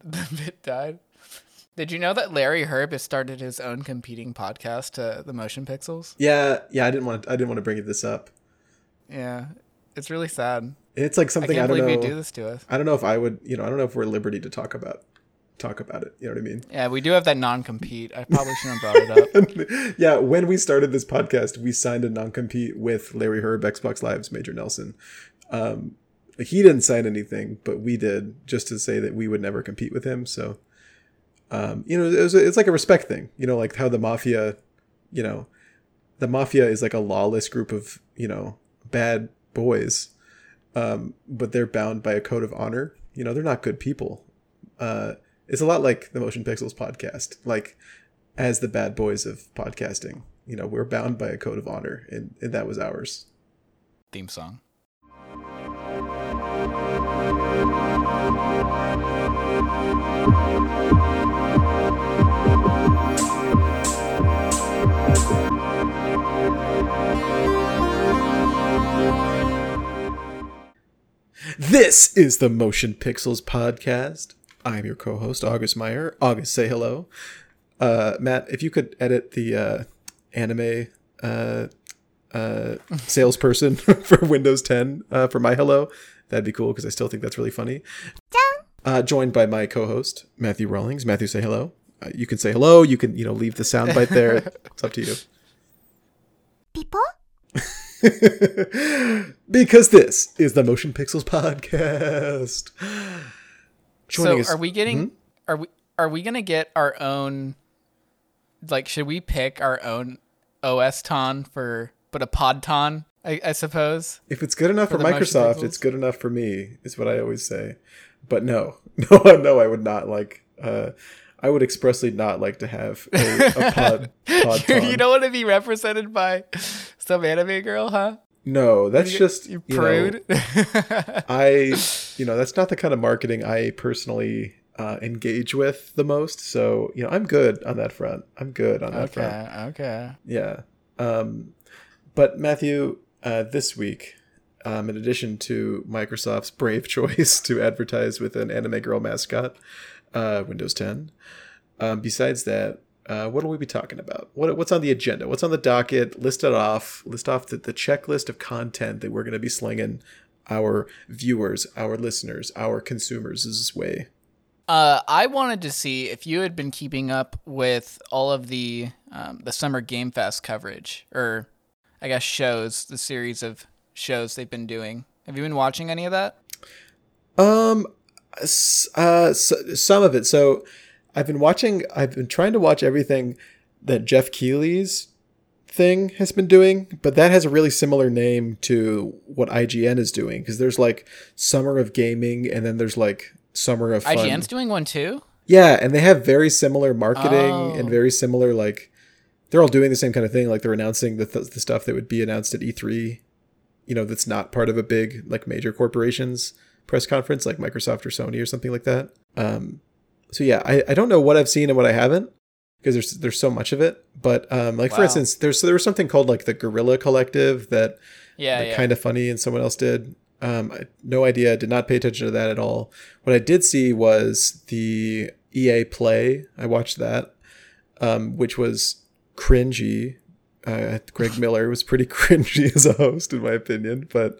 the bit died. Did you know that Larry Hryb has started his own competing podcast to the Motion Pixels? Yeah, yeah. I didn't want. To, I didn't want to bring this up. Yeah, it's really sad. It's like something I, I don't believe know. you do this to us. I don't know if I would. You know, I don't know if we're at liberty to talk about talk about it. You know what I mean? Yeah, we do have that non-compete. I probably shouldn't have brought it up. yeah, when we started this podcast, we signed a non-compete with Larry Hryb, Xbox Live's Major Nelson. Um, he didn't sign anything, but we did, just to say that we would never compete with him. So, um, you know, it was, it's like a respect thing. You know, like how the mafia, you know, the mafia is like a lawless group of you know bad boys, um, but they're bound by a code of honor. You know, they're not good people. Uh, it's a lot like the Motion Pixels podcast. Like, as the bad boys of podcasting, you know, we're bound by a code of honor, and, and that was ours. Theme song. This is the Motion Pixels podcast. I'm your co-host August Meyer. August, say hello. Uh, Matt, if you could edit the uh, anime uh, uh, salesperson for Windows 10 uh, for my hello, that'd be cool because I still think that's really funny. Uh, joined by my co-host Matthew Rawlings. Matthew, say hello. Uh, you can say hello. You can you know leave the soundbite there. it's up to you. People. because this is the Motion Pixels podcast. Joining so, are we getting? Hmm? Are we? Are we gonna get our own? Like, should we pick our own OS-tan for, but a pod ton? I, I suppose. If it's good enough for, for Microsoft, it's good enough for me. Is what I always say. But no, no, no, I would not like. Uh, I would expressly not like to have a, a pod. pod you don't want to be represented by some anime girl, huh? No, that's you, just you prude. You know, I, you know, that's not the kind of marketing I personally uh, engage with the most. So you know, I'm good on that front. I'm good on that okay, front. Okay. Yeah. Um, but Matthew, uh, this week, um, in addition to Microsoft's brave choice to advertise with an anime girl mascot, uh, Windows 10. Um, besides that, uh, what will we be talking about? What, what's on the agenda? What's on the docket? List it off. List off the, the checklist of content that we're going to be slinging our viewers, our listeners, our consumers this way. Uh, I wanted to see if you had been keeping up with all of the um, the summer Game Fest coverage, or I guess shows, the series of shows they've been doing. Have you been watching any of that? Um, uh, so, some of it. So I've been watching. I've been trying to watch everything that Geoff Keighley's thing has been doing, but that has a really similar name to what IGN is doing because there's like Summer of Gaming and then there's like Summer of Fun. IGN's doing one too. Yeah, and they have very similar marketing oh. and very similar like they're all doing the same kind of thing. Like they're announcing the th- the stuff that would be announced at E3. You know, that's not part of a big like major corporations press conference like Microsoft or Sony or something like that. Um, so yeah, I, I don't know what I've seen and what I haven't because there's there's so much of it. But um, like wow. for instance, there's so there was something called like the Guerrilla Collective that yeah, yeah. kind of funny and someone else did. Um, I, no idea. Did not pay attention to that at all. What I did see was the EA Play. I watched that, um, which was cringy. Uh, Greg Miller was pretty cringy as a host, in my opinion, but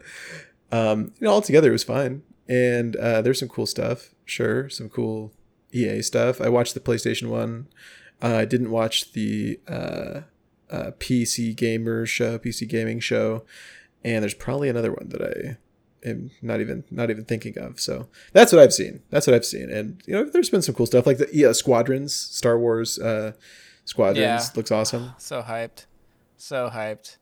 um, you know, altogether it was fine. And uh, there's some cool stuff, sure, some cool EA stuff. I watched the PlayStation one. Uh, I didn't watch the uh, uh PC gamer show, PC gaming show, and there's probably another one that I am not even not even thinking of. So that's what I've seen. That's what I've seen, and you know, there's been some cool stuff like the yeah, Squadrons, Star Wars uh, Squadrons yeah. looks awesome. So hyped, so hyped.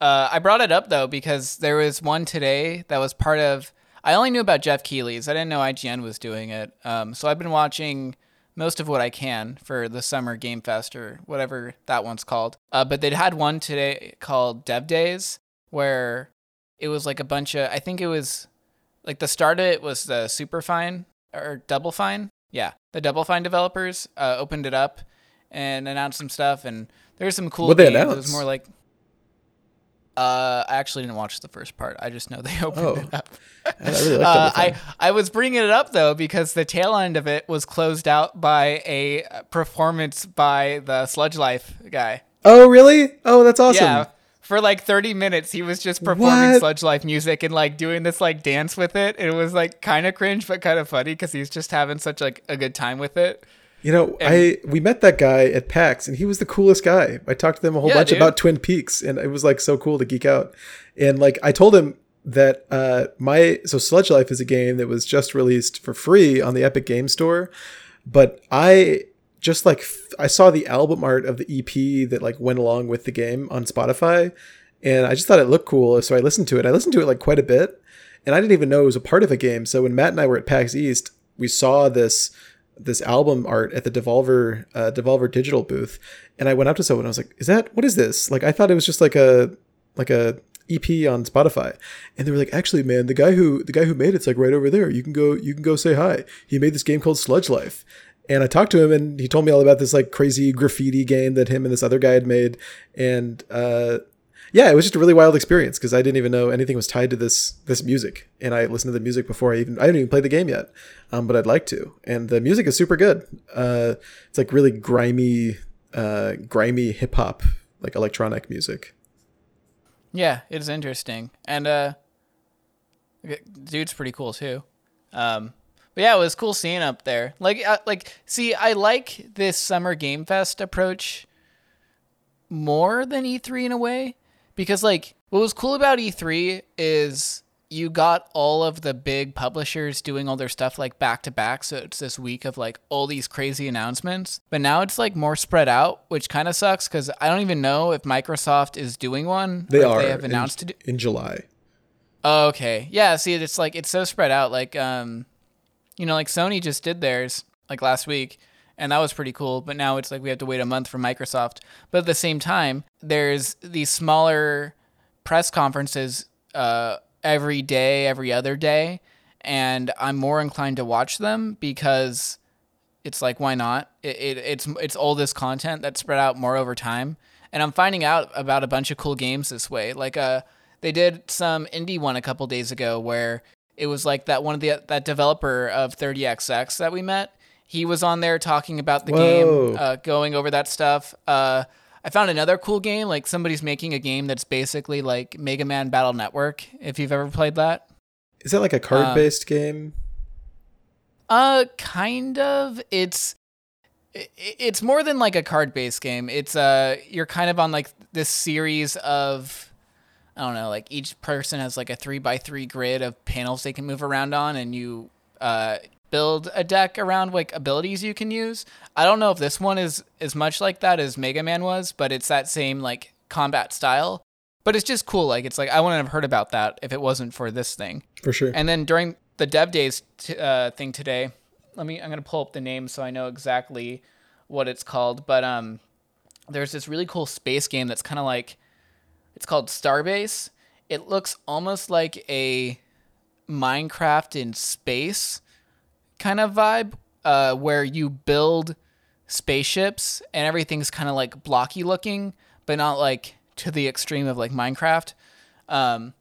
Uh, I brought it up though because there was one today that was part of I only knew about Geoff Keighley's. I didn't know IGN was doing it. Um, so I've been watching most of what I can for the summer game fest or whatever that one's called. Uh, but they'd had one today called Dev Days where it was like a bunch of I think it was like the start of it was the Superfine or Double Fine. Yeah, the Double Fine developers uh, opened it up and announced some stuff and there's some cool what. They announced? It was more like Uh, I actually didn't watch the first part. I just know they opened Oh. it up. I really Uh, I. I was bringing it up though because the tail end of it was closed out by a performance by the Sludge Life guy. oh, really? Oh, that's awesome. Yeah. For like 30 minutes, he was just performing What? Sludge Life music and like doing this like dance with it. It was like kind of cringe, but kind of funny because he's just having such like a good time with it. You know, I we met that guy at PAX, and he was the coolest guy. I talked to them a whole Yeah, bunch dude. about Twin Peaks, and it was like so cool to geek out. And like I told him that uh, my so Sludge Life is a game that was just released for free on the Epic Game Store, but I just like f- I saw the album art of the EP that like went along with the game on Spotify, and I just thought it looked cool, so I listened to it. I listened to it like quite a bit, and I didn't even know it was a part of a game. So when Matt and I were at PAX East, we saw this this album art at the Devolver uh, Devolver Digital booth, and I went up to someone. I was like, "Is that what is this?" Like I thought it was just like a like a EP on Spotify, and they were like, "Actually, man, the guy who the guy who made it's like right over there. You can go you can go say hi. He made this game called Sludge Life." And I talked to him, and he told me all about this like crazy graffiti game that him and this other guy had made, and uh, yeah, it was just a really wild experience because I didn't even know anything was tied to this this music, and I listened to the music before I even I haven't even played the game yet, um, but I'd like to, and the music is super good. Uh, it's like really grimy, uh, grimy hip hop, like electronic music. Yeah, it's interesting, and uh, dude's pretty cool too. Um, but yeah, it was cool seeing up there. Like, uh, like, see, I like this summer game fest approach more than E3 in a way, because like, what was cool about E3 is you got all of the big publishers doing all their stuff like back to back. So it's this week of like all these crazy announcements. But now it's like more spread out, which kind of sucks because I don't even know if Microsoft is doing one. They are They have in- announced to do. in July. Oh, okay. Yeah, see it's like it's so spread out like um you know like Sony just did theirs like last week and that was pretty cool, but now it's like we have to wait a month for Microsoft. But at the same time, there's these smaller press conferences uh every day, every other day, and I'm more inclined to watch them because it's like why not? It, it it's it's all this content that's spread out more over time, and I'm finding out about a bunch of cool games this way. Like uh, they did some indie one a couple days ago where it was like that one of the that developer of 30xx that we met. He was on there talking about the Whoa. game, uh, going over that stuff. Uh, I found another cool game. Like somebody's making a game that's basically like Mega Man Battle Network. If you've ever played that. Is that like a card based game? Uh, kind of. It's it's more than like a card-based game. It's uh, you're kind of on like this series of, I don't know, like each person has like a three by three grid of panels they can move around on, and you uh build a deck around like abilities you can use. I don't know if this one is as much like that as Mega Man was, but it's that same like combat style. But it's just cool. Like it's like I wouldn't have heard about that if it wasn't for this thing. For sure. And then during the Dev Days t- uh, thing today, let me. I'm gonna pull up the name so I know exactly what it's called. But um, there's this really cool space game that's kind of like, it's called Starbase. It looks almost like a Minecraft in space kind of vibe, uh, where you build spaceships and everything's kind of like blocky looking, but not like to the extreme of like Minecraft. Um,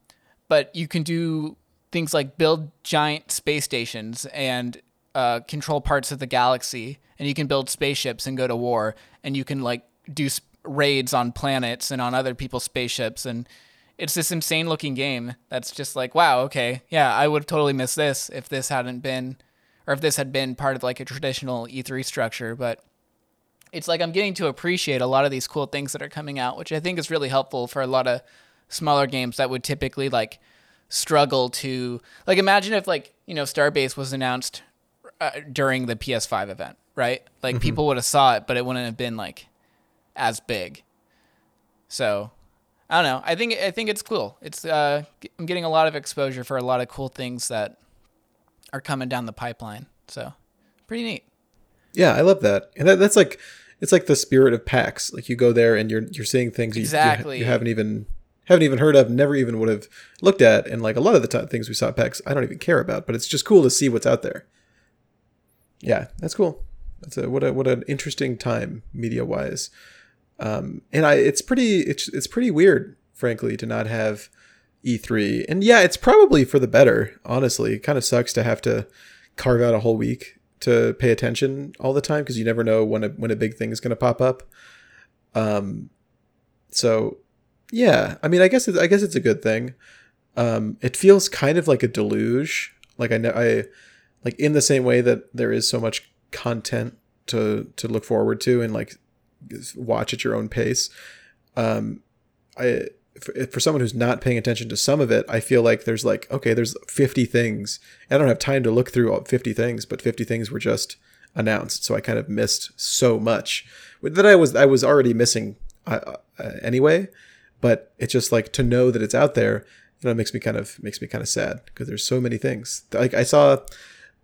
but you can do things like build giant space stations and uh, control parts of the galaxy, and you can build spaceships and go to war, and you can like do sp- raids on planets and on other people's spaceships, and it's this insane looking game that's just like, wow, okay, yeah, I would have totally missed this if this hadn't been, or if this had been part of like a traditional E3 structure, but it's like I'm getting to appreciate a lot of these cool things that are coming out, which I think is really helpful for a lot of smaller games that would typically like struggle to like imagine if like you know Starbase was announced uh, during the PS5 event, right? Like people would have saw it, but it wouldn't have been like as big. So I don't know. I think I think it's cool. It's uh, I'm getting a lot of exposure for a lot of cool things that are coming down the pipeline. So pretty neat. Yeah, I love that. And that, that's like it's like the spirit of PAX. Like you go there and you're you're seeing things you- you, Exactly. you, haven't even haven't even heard of, never even would have looked at. And like a lot of the time, things we saw at PAX, I don't even care about. But it's just cool to see what's out there. Yeah, that's cool. That's a what a what an interesting time media wise. Um, and I it's pretty it's it's pretty weird frankly, to not have E3. And yeah, it's probably for the better, honestly. It kind of sucks to have to carve out a whole week to pay attention all the time because you never know when a when a big thing is going to pop up. Um so yeah, I mean, I guess it's, I guess it's a good thing. Um it feels kind of like a deluge. Like I know I like in the same way that there is so much content to to look forward to and like watch at your own pace. Um I for, someone who's not paying attention to some of it, I feel like there's like okay, there's 50 things. I don't have time to look through all 50 things, but 50 things were just announced, so I kind of missed so much that I was I was already missing uh, uh, anyway. But it's just like to know that it's out there, you know, makes me kind of makes me kind of sad because there's so many things. Like I saw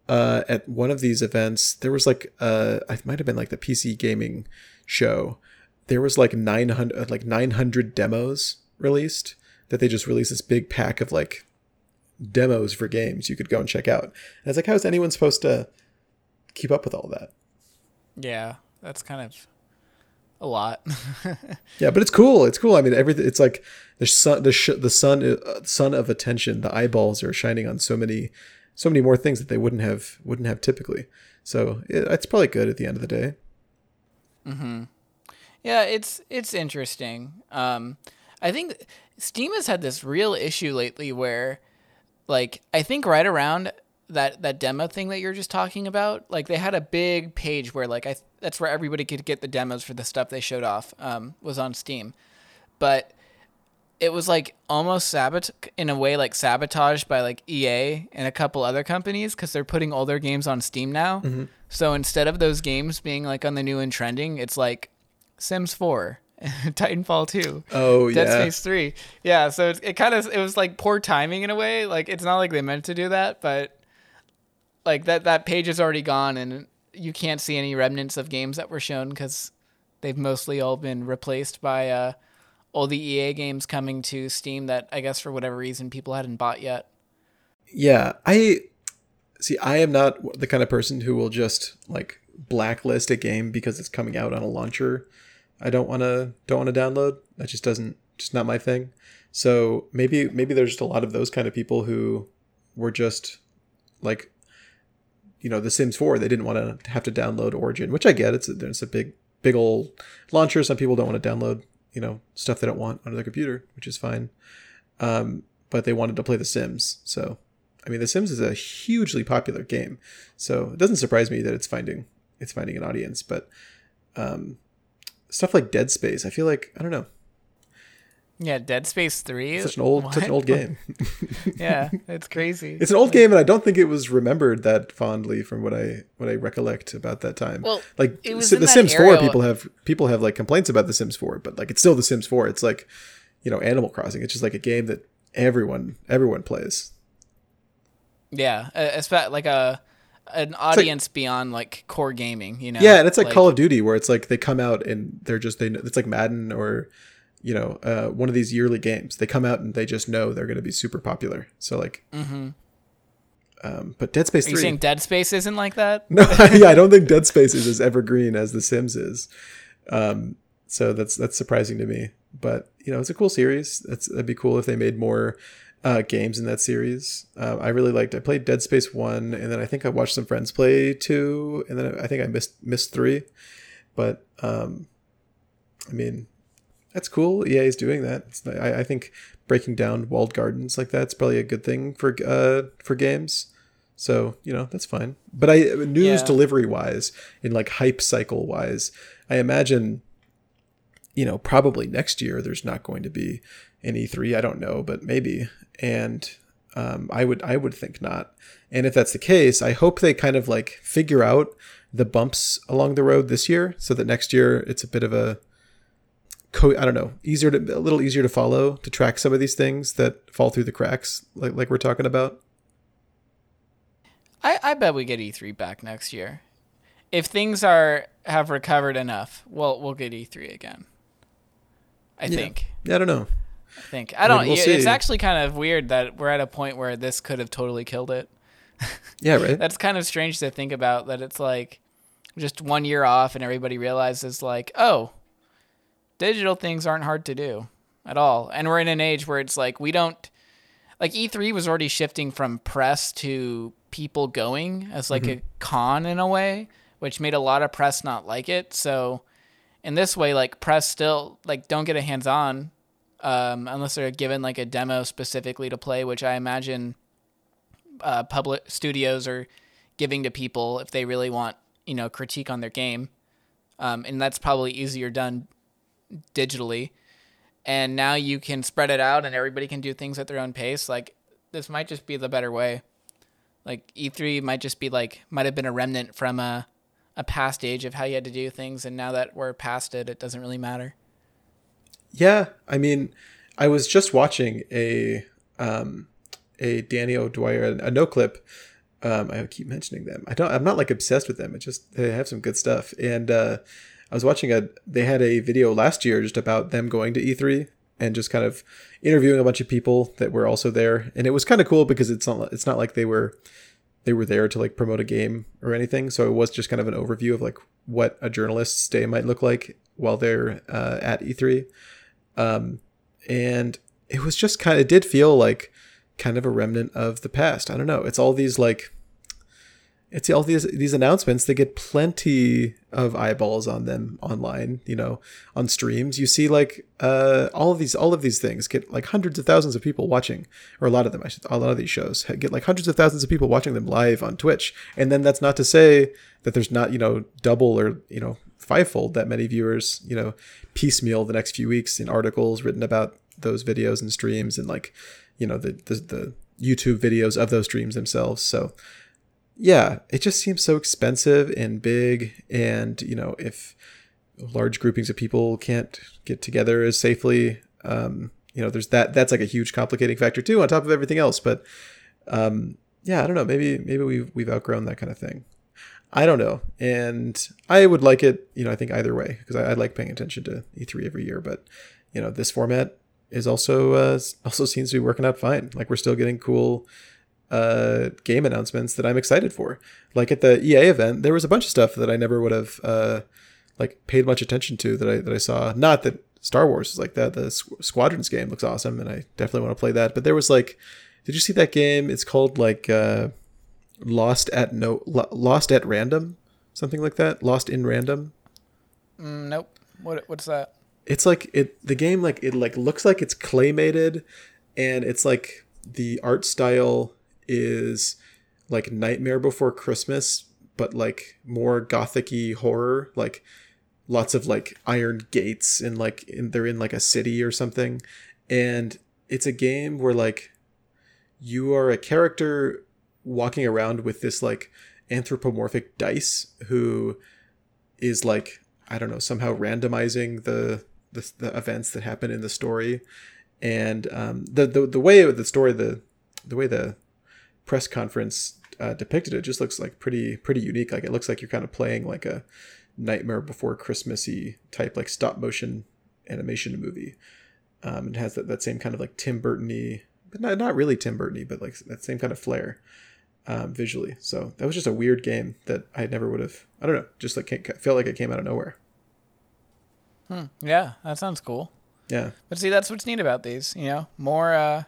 uh, at one of these events, there was like uh, it might have been like the PC gaming show. There was like 900 like 900 demos released that they just released this big pack of like demos for games you could go and check out. And it's like, how is anyone supposed to keep up with all that? Yeah, that's kind of a lot. yeah, but it's cool. It's cool. I mean, everything. It's like the sun, the sh- the sun, uh, sun of attention. The eyeballs are shining on so many, so many more things that they wouldn't have wouldn't have typically. So it, it's probably good at the end of the day. Mm-hmm. Yeah, it's it's interesting. Um, I think Steam has had this real issue lately where, like, I think right around that that demo thing that you're just talking about, like they had a big page where like I that's where everybody could get the demos for the stuff they showed off um, was on Steam, but it was like almost sabot in a way like sabotaged by like EA and a couple other companies because they're putting all their games on Steam now. Mm-hmm. So instead of those games being like on the new and trending, it's like Sims 4, Titanfall 2, Oh Dead yeah. Space 3. Yeah, so it, it kind of it was like poor timing in a way. Like it's not like they meant to do that, but like that that page is already gone and you can't see any remnants of games that were shown because they've mostly all been replaced by uh, all the EA games coming to Steam that I guess for whatever reason people hadn't bought yet. Yeah, I see. I am not the kind of person who will just like blacklist a game because it's coming out on a launcher. I don't want to don't want to download. That just doesn't just not my thing. So maybe maybe there's just a lot of those kind of people who were just like you know the Sims 4 they didn't want to have to download Origin, which I get. It's a, it's a big big old launcher. Some people don't want to download you know stuff they don't want on their computer, which is fine. Um, but they wanted to play The Sims, so I mean, The Sims is a hugely popular game, so it doesn't surprise me that it's finding it's finding an audience. But um, stuff like Dead Space, I feel like I don't know, Yeah, Dead Space 3. such an old such an old game. yeah, it's crazy. It's an old game, and I don't think it was remembered that fondly from what I what I recollect about that time. Well, like it was Si- The Sims era- 4, people have people have like complaints about The Sims 4, but like it's still The Sims 4. It's like you know Animal Crossing. It's just like a game that everyone everyone plays. yeah, uh, it's like a an audience beyond like core gaming, you know. Yeah, and it's like, Call of Duty where it's like they come out and they're just they it's like Madden or you know uh, one of these yearly games. They come out and they just know they're going to be super popular. So like, Mhm. um, but Dead Space Are you three. saying Dead Space isn't like that? no, yeah, I don't think Dead Space is as evergreen as The Sims is. Um, so that's that's surprising to me. But you know, it's a cool series. That's that'd be cool if they made more uh, games in that series. Uh, I really liked. I played Dead Space one, and then I think I watched some friends play two, and then I think I missed missed three. But um, I mean, that's cool. EA is doing that. It's, I, I think breaking down walled gardens like that's probably a good thing for uh, for games. So you know that's fine. But I news Yeah. delivery wise, in like hype cycle wise, I imagine, you know, probably next year there's not going to be an E3. I don't know, but maybe. And um, I would I would think not. And if that's the case, I hope they kind of like figure out the bumps along the road this year, so that next year it's a bit of a co- I don't know, easier to a little easier to follow to track some of these things that fall through the cracks, like like we're talking about. I, I bet we get E3 back next year. If things are have recovered enough, well, we'll get E3 again. I Yeah. think. Yeah, I don't know. I think. I don't. mean, we'll it's see. actually kind of weird that we're at a point where this could have totally killed it. Yeah, right. That's kind of strange to think about. That it's like just one year off, and everybody realizes like, oh, digital things aren't hard to do. at all. And we're in an age where it's like we don't like E3 was already shifting from press to people going as like mm-hmm. a con in a way, which made a lot of press not like it. So in this way, like press still like don't get a hands on um, unless they're given like a demo specifically to play, which I imagine uh, public studios are giving to people if they really want you know critique on their game, um, and that's probably easier done digitally. And now you can spread it out, and everybody can do things at their own pace. Like this might just be the better way. Like E3 might just be like might have been a remnant from a a past age of how you had to do things, and now that we're past it, it doesn't really matter. Yeah, I mean, I was just watching a um, a Danny O'Dwyer, a Noclip. Um, I keep mentioning them. I don't. I'm not like obsessed with them. It just they have some good stuff. And uh, I was watching a. They had a video last year just about them going to E3 and just kind of interviewing a bunch of people that were also there. And it was kind of cool because it's not. It's not like they were they were there to like promote a game or anything. So it was just kind of an overview of like what a journalist's day might look like while they're uh, at E3. Um, and it was just kind of, it did feel like kind of a remnant of the past. I don't know. It's all these like, it's all these these announcements that get plenty of eyeballs on them online you know on streams you see like uh all of these all of these things get like hundreds of thousands of people watching or a lot of them I should, a lot of these shows get like hundreds of thousands of people watching them live on twitch and then that's not to say that there's not you know double or you know fivefold that many viewers you know piecemeal the next few weeks in articles written about those videos and streams and like you know the the, the youtube videos of those streams themselves so yeah, it just seems so expensive and big. And, you know, if large groupings of people can't get together as safely, um, you know, there's that, that's like a huge complicating factor too, on top of everything else. But, um, yeah, I don't know. Maybe, maybe we've, we've outgrown that kind of thing. I don't know. And I would like it, you know, I think either way, because I, I like paying attention to E3 every year. But, you know, this format is also, uh, also seems to be working out fine. Like we're still getting cool, uh, game announcements that I'm excited for. Like at the EA event, there was a bunch of stuff that I never would have uh, like paid much attention to that I that I saw. Not that Star Wars is like that. The Squadrons game looks awesome, and I definitely want to play that. But there was like, did you see that game? It's called like uh, Lost at No Lost at Random, something like that. Lost in Random. Mm, nope. What what's that? It's like it. The game like it like looks like it's claymated, and it's like the art style is like Nightmare Before Christmas, but like more gothicy horror, like lots of like iron gates and like in, they're in like a city or something. And it's a game where like you are a character walking around with this like anthropomorphic dice who is like I don't know somehow randomizing the the, the events that happen in the story and um, the, the the way the story the the way the press conference uh, depicted it just looks like pretty pretty unique. Like it looks like you're kind of playing like a Nightmare Before Christmassy type like stop motion animation movie. Um, it has that, that same kind of like Tim Burtony, but not not really Tim Burtony, but like that same kind of flair um, visually. So that was just a weird game that I never would have. I don't know, just like felt like it came out of nowhere. Hmm. Yeah, that sounds cool. Yeah. But see, that's what's neat about these. You know, more uh,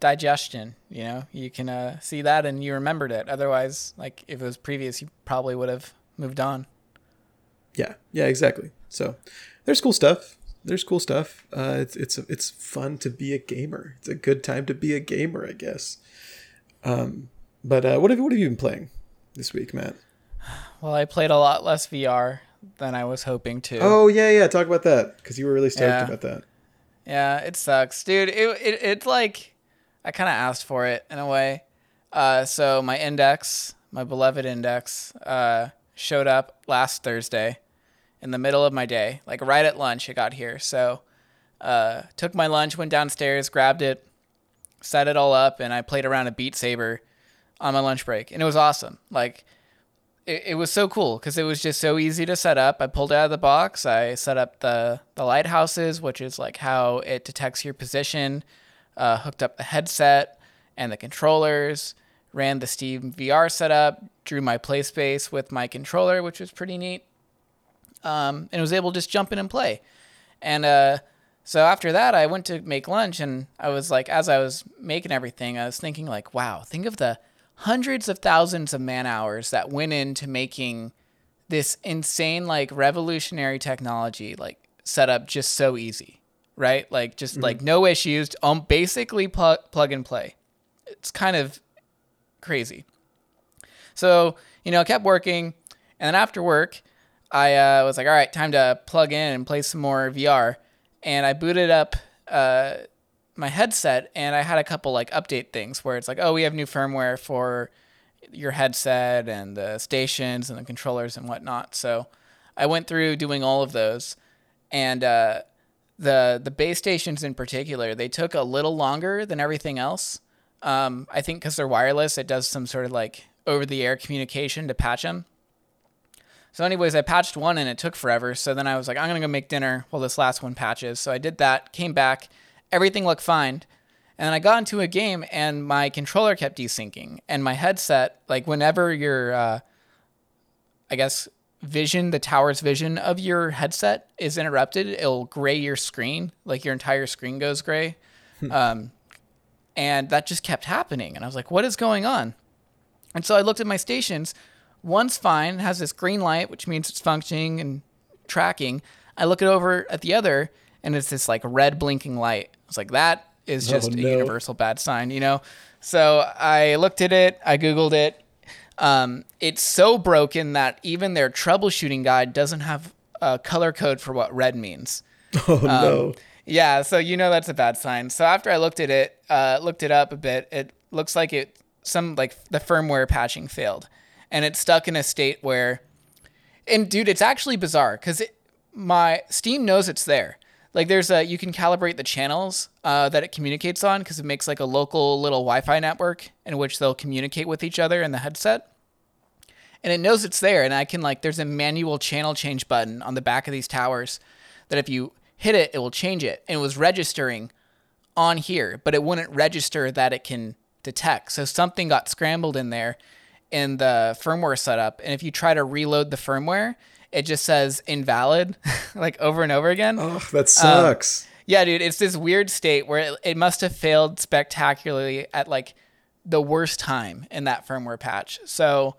digestion. You know, you can uh, see that and you remembered it. Otherwise, like if it was previous, you probably would have moved on. Yeah, yeah, exactly. So there's cool stuff. There's cool stuff. Uh, it's it's it's fun to be a gamer. It's a good time to be a gamer, I guess. Um, but uh, what have what have you been playing this week, Matt? Well, I played a lot less VR than I was hoping to. Oh yeah, yeah. Talk about that because you were really stoked Yeah. about that. Yeah, it sucks, dude. It it it's like I kind of asked for it in a way. Uh, so my index, my beloved index, uh, showed up last Thursday in the middle of my day, like right at lunch. It got here, so uh, took my lunch, went downstairs, grabbed it, set it all up, and I played around a Beat Saber on my lunch break, and it was awesome. Like it, it was so cool because it was just so easy to set up. I pulled it out of the box. I set up the the lighthouses, which is like how it detects your position. Uh, hooked up the headset and the controllers. Ran the Steam VR setup. Drew my play space with my controller, which was pretty neat. Um, and was able to just jump in and play. And uh, So after that, I went to make lunch and I was like, as I was making everything, I was thinking, like, wow, think of the hundreds of thousands of man hours that went into making this insane, like, revolutionary technology, like, set up just so easy, right? Like, just like no issues, um, basically plug, plug and play. It's kind of crazy. So, you know, I kept working. And then after work, I uh, was like, all right, time to plug in and play some more VR. And I booted up uh, my headset and I had a couple like update things where it's like, oh, we have new firmware for your headset and the stations and the controllers and whatnot. So I went through doing all of those. And uh, the the base stations in particular, they took a little longer than everything else. Um, I think because they're wireless, it does some sort of like over the air communication to patch them. So, anyways, I patched one and it took forever. So then I was like, I'm gonna go make dinner while this last one patches. So I did that, came back, everything looked fine. And then I got into a game and my controller kept desyncing. And my headset, like whenever your, uh, I guess, vision, the tower's vision of your headset is interrupted, it'll gray your screen. Like your entire screen goes gray. um, and that just kept happening. And I was like, what is going on? And so I looked at my stations. One's fine, has this green light, which means it's functioning and tracking. I look it over at the other, and it's this like red blinking light. Was like, that is just Oh, a universal bad sign, you know? So I looked at it, I Googled it. Um, it's so broken that even their troubleshooting guide doesn't have a color code for what red means. Oh Um, no. Yeah, so you know that's a bad sign. So after I looked at it, uh, looked it up a bit, it looks like it some like the firmware patching failed, and it's stuck in a state where, and dude, it's actually bizarre because my Steam knows it's there. Like there's a you can calibrate the channels uh, that it communicates on because it makes like a local little Wi-Fi network in which they'll communicate with each other in the headset. And it knows it's there and i can like there's a manual channel change button on the back of these towers that if you hit it it will change it. And it was registering on here but it wouldn't register that it can detect. So something got scrambled in there in the firmware setup and if you try to reload the firmware it just says invalid like over and over again Oh, that sucks. yeah, dude, it's this weird state where it, it must have failed spectacularly at like the worst time in that firmware patch. So,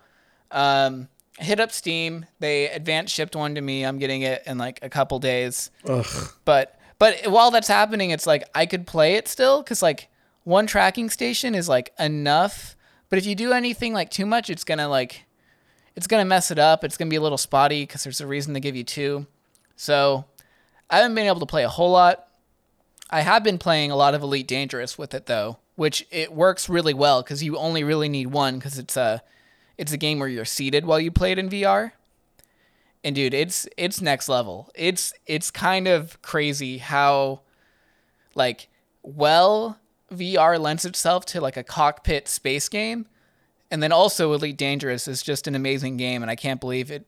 um, hit up Steam. They advance shipped one to me. I'm getting it in like a couple days. Ugh. But but while that's happening, it's like I could play it still because like one tracking station is like enough. But if you do anything like too much, it's gonna like it's gonna mess it up. It's gonna be a little spotty because there's a reason to give you two. So I haven't been able to play a whole lot. I have been playing a lot of Elite Dangerous with it though, which it works really well because you only really need one because it's a it's a game where you're seated while you play it in VR. And dude, it's it's next level. It's it's kind of crazy how like well VR lends itself to like a cockpit space game. And then also Elite Dangerous is just an amazing game and I can't believe it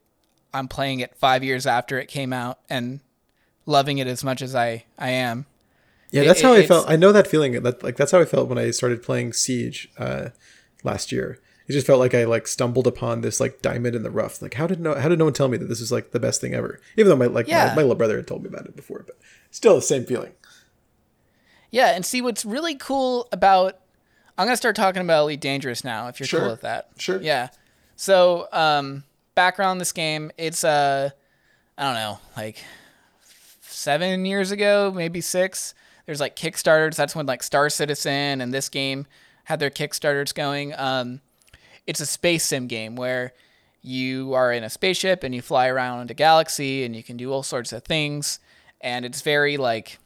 I'm playing it 5 years after it came out and loving it as much as I I am. Yeah, It- that's how it- I felt. I know that feeling. That like that's how I felt when I started playing Siege uh, last year. It just felt like I like stumbled upon this like diamond in the rough. Like how did no how did no one tell me that this is like the best thing ever? Even though my like Yeah. my, my little brother had told me about it before, but still the same feeling. Yeah, and see what's really cool about I'm gonna start talking about Elite Dangerous now, if you're Sure. cool with that. Sure. Yeah. So, um, background on this game, it's uh I don't know, like seven years ago, maybe six. There's like Kickstarters. That's when like Star Citizen and this game had their Kickstarters going. Um, it's a space sim game where you are in a spaceship and you fly around a galaxy and you can do all sorts of things. And it's very like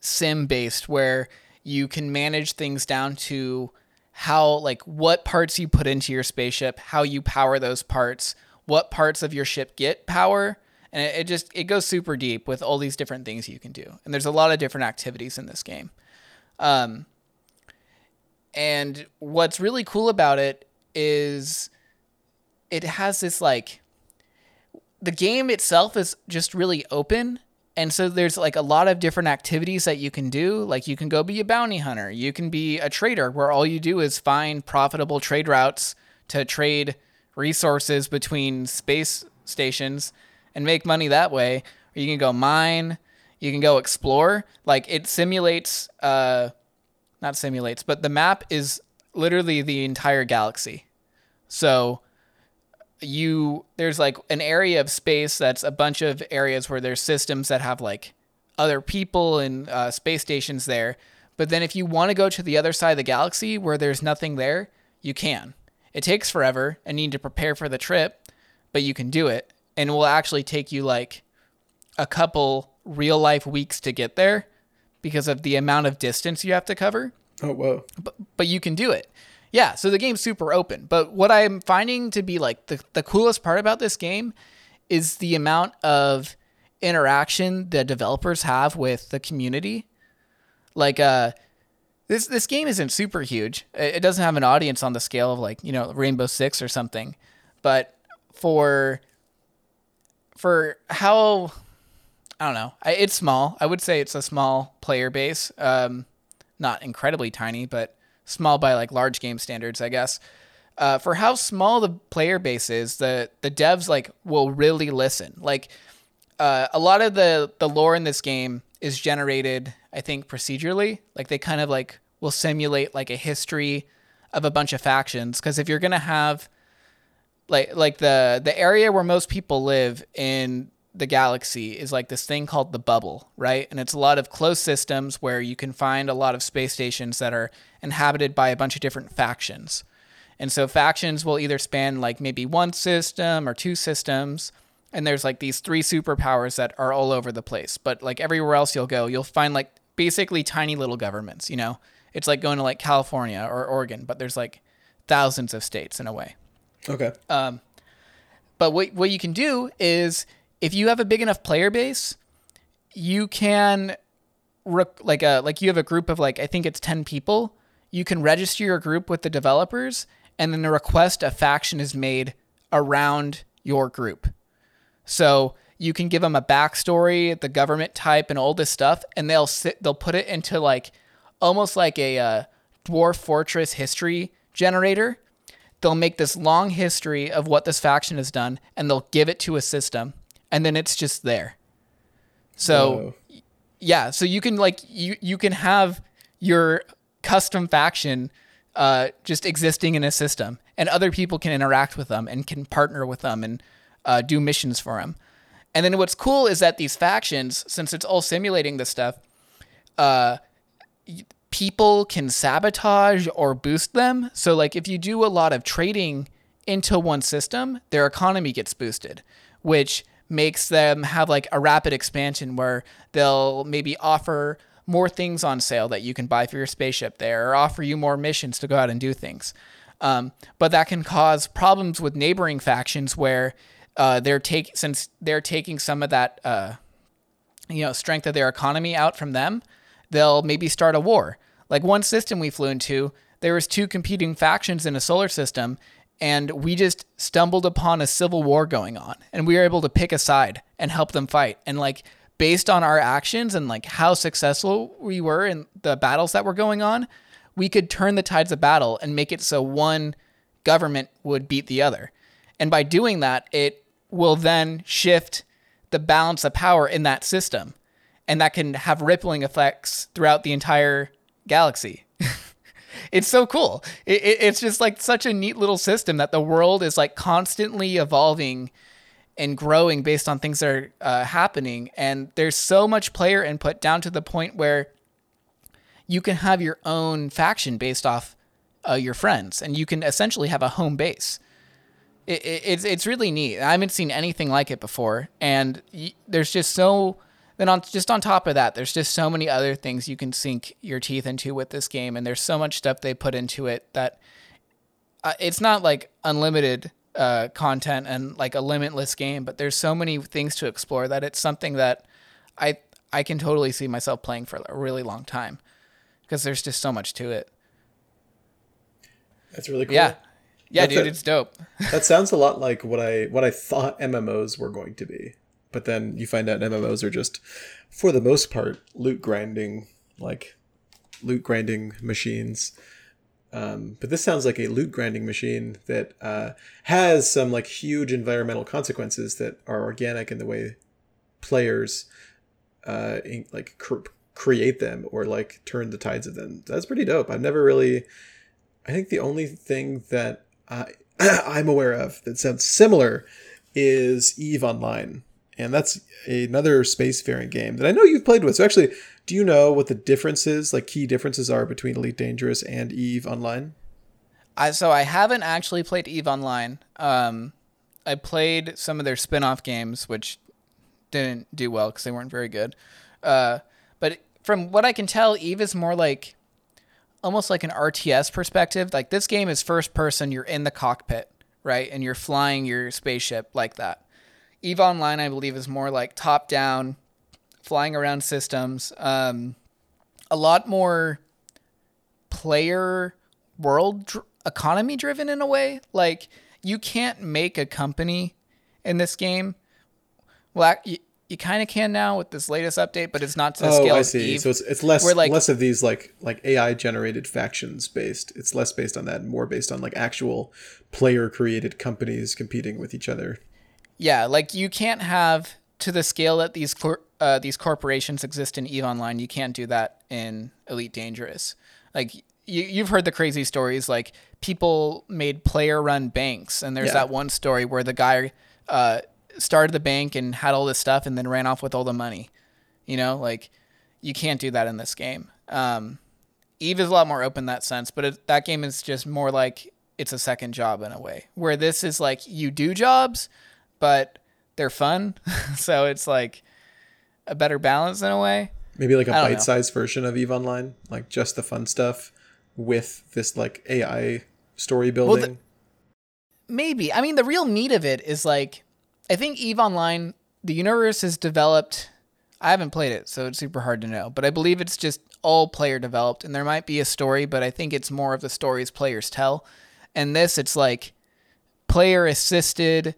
sim based where you can manage things down to how like what parts you put into your spaceship, how you power those parts, what parts of your ship get power, and it, it just it goes super deep with all these different things you can do. And there's a lot of different activities in this game. Um and what's really cool about it is it has this like the game itself is just really open and so there's like a lot of different activities that you can do like you can go be a bounty hunter you can be a trader where all you do is find profitable trade routes to trade resources between space stations and make money that way or you can go mine You can go explore. Like it simulates, uh, not simulates, but the map is literally the entire galaxy. So you there's like an area of space that's a bunch of areas where there's systems that have like other people and uh, space stations there. But then if you want to go to the other side of the galaxy where there's nothing there, you can. It takes forever and you need to prepare for the trip, but you can do it. And it will actually take you like a couple real life weeks to get there because of the amount of distance you have to cover. Oh whoa. But but you can do it. Yeah, so the game's super open. But what I'm finding to be like the, the coolest part about this game is the amount of interaction the developers have with the community. Like uh this this game isn't super huge. It doesn't have an audience on the scale of like, you know, Rainbow Six or something. But for for how I don't know. It's small. I would say it's a small player base. Um, not incredibly tiny, but small by like large game standards, I guess. Uh, for how small the player base is, the the devs like will really listen. Like uh, a lot of the the lore in this game is generated, I think, procedurally. Like they kind of like will simulate like a history of a bunch of factions. Because if you're gonna have like like the the area where most people live in the galaxy is like this thing called the bubble, right? And it's a lot of closed systems where you can find a lot of space stations that are inhabited by a bunch of different factions. And so factions will either span like maybe one system or two systems. And there's like these three superpowers that are all over the place. But like everywhere else you'll go, you'll find like basically tiny little governments, you know? It's like going to like California or Oregon, but there's like thousands of states in a way. Okay. Um, But what what you can do is if you have a big enough player base, you can rec- like a like you have a group of like I think it's 10 people, you can register your group with the developers and then a request a faction is made around your group. So you can give them a backstory, the government type, and all this stuff, and they'll sit, they'll put it into like almost like a uh, dwarf fortress history generator. They'll make this long history of what this faction has done, and they'll give it to a system, and then it's just there. So Whoa. yeah, so you can like you you can have your custom faction uh, just existing in a system, and other people can interact with them and can partner with them and uh, do missions for them. And then what's cool is that these factions, since it's all simulating this stuff, uh, people can sabotage or boost them. So like if you do a lot of trading into one system, their economy gets boosted, which makes them have like a rapid expansion where they'll maybe offer more things on sale that you can buy for your spaceship there or offer you more missions to go out and do things. Um, but that can cause problems with neighboring factions where uh, they're take since they're taking some of that uh, you know strength of their economy out from them, they'll maybe start a war. Like one system we flew into, there was two competing factions in a solar system, and we just stumbled upon a civil war going on, and we were able to pick a side and help them fight. And like based on our actions and like how successful we were in the battles that were going on, we could turn the tides of battle and make it so one government would beat the other. And by doing that, it will then shift the balance of power in that system. And that can have rippling effects throughout the entire galaxy. it's so cool. It, it, it's just like such a neat little system that the world is like constantly evolving and growing based on things that are uh, happening. And there's so much player input down to the point where you can have your own faction based off uh, your friends, and you can essentially have a home base. It, it, it's it's really neat. I haven't seen anything like it before, and y- there's just so. Then on just on top of that, there's just so many other things you can sink your teeth into with this game, and there's so much stuff they put into it that uh, it's not like unlimited uh, content and like a limitless game, but there's so many things to explore that it's something that I I can totally see myself playing for a really long time because there's just so much to it. That's really cool. Yeah, yeah, That's dude, it. it's dope. That sounds a lot like what I what I thought MMOs were going to be. But then you find out MMOs are just for the most part loot grinding like loot grinding machines. Um, but this sounds like a loot grinding machine that uh, has some like huge environmental consequences that are organic in the way players uh, like cr- create them or like turn the tides of them. That's pretty dope. I've never really. I think the only thing that I I'm aware of that sounds similar is Eve Online, and that's another spacefaring game that I know you've played with. So actually, do you know what the differences, like key differences, are between Elite Dangerous and Eve Online? I so I haven't actually played Eve Online. Um, I played some of their spin-off games, which didn't do well because they weren't very good. Uh, but from what I can tell, Eve is more like almost like an RTS perspective. Like this game is first person, you're in the cockpit, right? And you're flying your spaceship like that. Eve Online, I believe, is more like top down, flying around systems. Um, a lot more player world dr- economy driven in a way. Like you can't make a company in this game. Well, you, you kind of can now with this latest update, but it's not to the Oh, scale I of see. Eve. So it's it's less like- less of these like like AI generated factions based. It's less based on that, and more based on like actual player created companies competing with each other. Yeah, like you can't have to the scale that these cor- uh, these corporations exist in Eve Online. You can't do that in Elite Dangerous. Like you, you've heard the crazy stories. Like people made player run banks, and there's Yeah. that one story where the guy uh, started the bank and had all this stuff, and then ran off with all the money. You know, like you can't do that in this game. Um, Eve is a lot more open in that sense, but it, that game is just more like it's a second job in a way. Where this is like you do jobs, but they're fun. so it's like a better balance in a way. Maybe like a bite sized version of Eve Online, like just the fun stuff with this like AI story building. Maybe. I mean, the real meat of it is like, I think Eve Online, the universe is developed. I haven't played it, so it's super hard to know. But I believe it's just all player developed, and there might be a story, but I think it's more of the stories players tell. And this, it's like player assisted,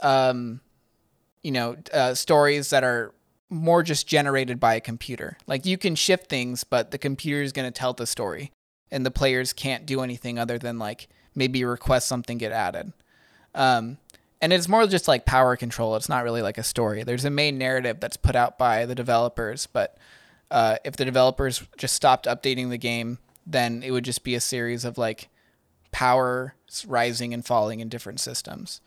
um, you know, uh, stories that are more just generated by a computer. Like you can shift things, but the computer is going to tell the story, and the players can't do anything other than like maybe request something get added. Um, and it's more just like power control. It's not really like a story. There's a main narrative that's put out by the developers, but uh, if the developers just stopped updating the game, then it would just be a series of like power rising and falling in different systems.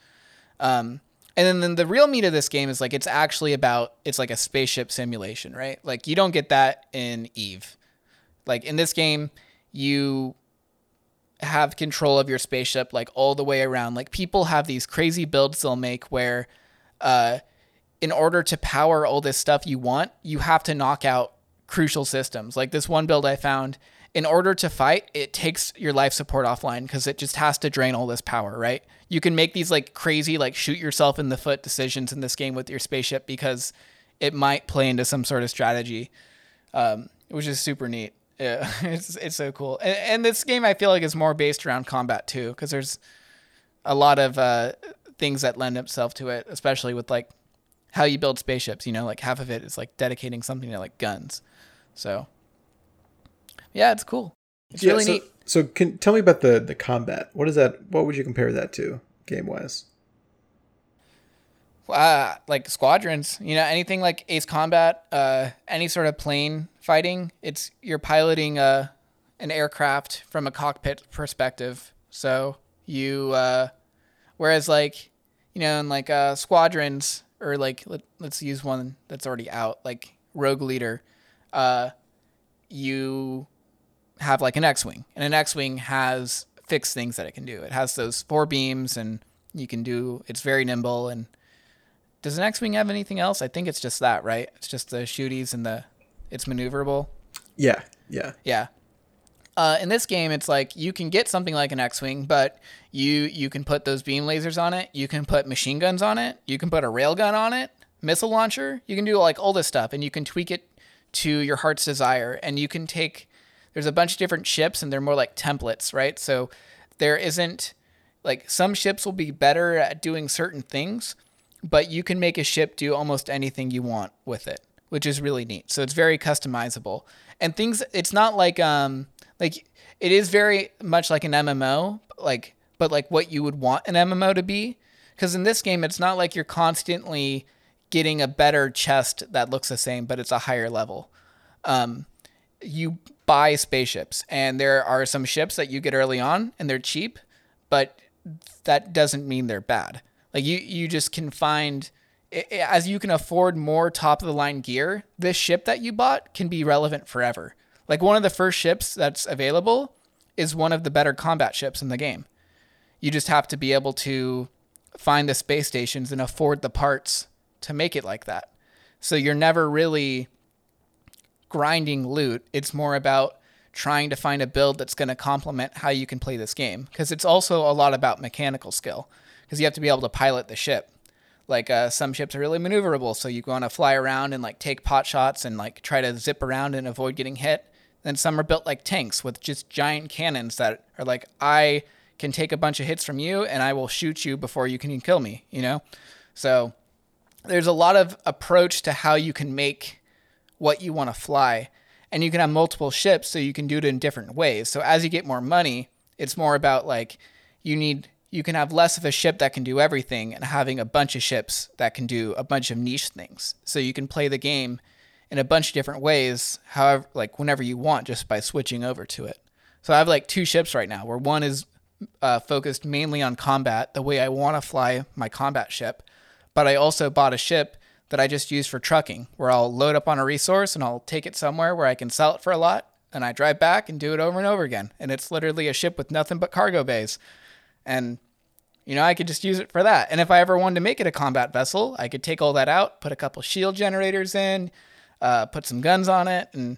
Um, and then, then the real meat of this game is like it's actually about it's like a spaceship simulation, right? Like you don't get that in Eve. Like in this game, you have control of your spaceship like all the way around. Like people have these crazy builds they'll make where uh in order to power all this stuff you want, you have to knock out crucial systems. Like this one build I found, in order to fight, it takes your life support offline because it just has to drain all this power, right? You can make these like crazy, like shoot yourself in the foot decisions in this game with your spaceship because it might play into some sort of strategy, um, which is super neat. Yeah, it's it's so cool. And, and this game I feel like is more based around combat too, because there's a lot of uh, things that lend itself to it, especially with like how you build spaceships. You know, like half of it is like dedicating something to like guns. So yeah, it's cool. It's Yeah, really so, neat. So can tell me about the the combat. What is that? What would you compare that to game wise? uh, like squadrons, you know, anything like Ace Combat, uh, any sort of plane fighting, it's you're piloting a an aircraft from a cockpit perspective. So you, uh, whereas like, you know, in like uh, squadrons or like let, let's use one that's already out, like Rogue Leader, uh, you have like an X-wing, and an X-wing has fixed things that it can do. It has those four beams, and you can do. It's very nimble and does an X-wing have anything else? I think it's just that, right? It's just the shooties and the it's maneuverable. Yeah, yeah. Yeah. Uh, in this game, it's like you can get something like an X-wing, but you you can put those beam lasers on it. You can put machine guns on it. You can put a railgun on it. Missile launcher. You can do like all this stuff, and you can tweak it to your heart's desire. And you can take. There's a bunch of different ships, and they're more like templates, right? So there isn't like some ships will be better at doing certain things, but you can make a ship do almost anything you want with it, which is really neat. So it's very customizable. And things it's not like um like it is very much like an MMO, like but like what you would want an MMO to be. Cuz in this game it's not like you're constantly getting a better chest that looks the same, but it's a higher level. Um, you buy spaceships, and there are some ships that you get early on, and they're cheap, but that doesn't mean they're bad. Like you, you just can find as you can afford more top of the line gear. This ship that you bought can be relevant forever. Like one of the first ships that's available is one of the better combat ships in the game. You just have to be able to find the space stations and afford the parts to make it like that. So you're never really grinding loot. It's more about trying to find a build that's going to complement how you can play this game because it's also a lot about mechanical skill because you have to be able to pilot the ship. Like uh, some ships are really maneuverable, so you want to fly around and like take pot shots and like try to zip around and avoid getting hit. Then some are built like tanks with just giant cannons that are like I can take a bunch of hits from you and I will shoot you before you can kill me, you know? So there's a lot of approach to how you can make what you want to fly. And you can have multiple ships so you can do it in different ways. So as you get more money, it's more about like you need you can have less of a ship that can do everything and having a bunch of ships that can do a bunch of niche things. So you can play the game in a bunch of different ways, however like whenever you want just by switching over to it. So I have like two ships right now where one is uh, focused mainly on combat, the way I want to fly my combat ship. But I also bought a ship that I just use for trucking, where I'll load up on a resource and I'll take it somewhere where I can sell it for a lot. And I drive back and do it over and over again. And it's literally a ship with nothing but cargo bays. And, you know, I could just use it for that. And if I ever wanted to make it a combat vessel, I could take all that out, put a couple shield generators in, uh, put some guns on it, and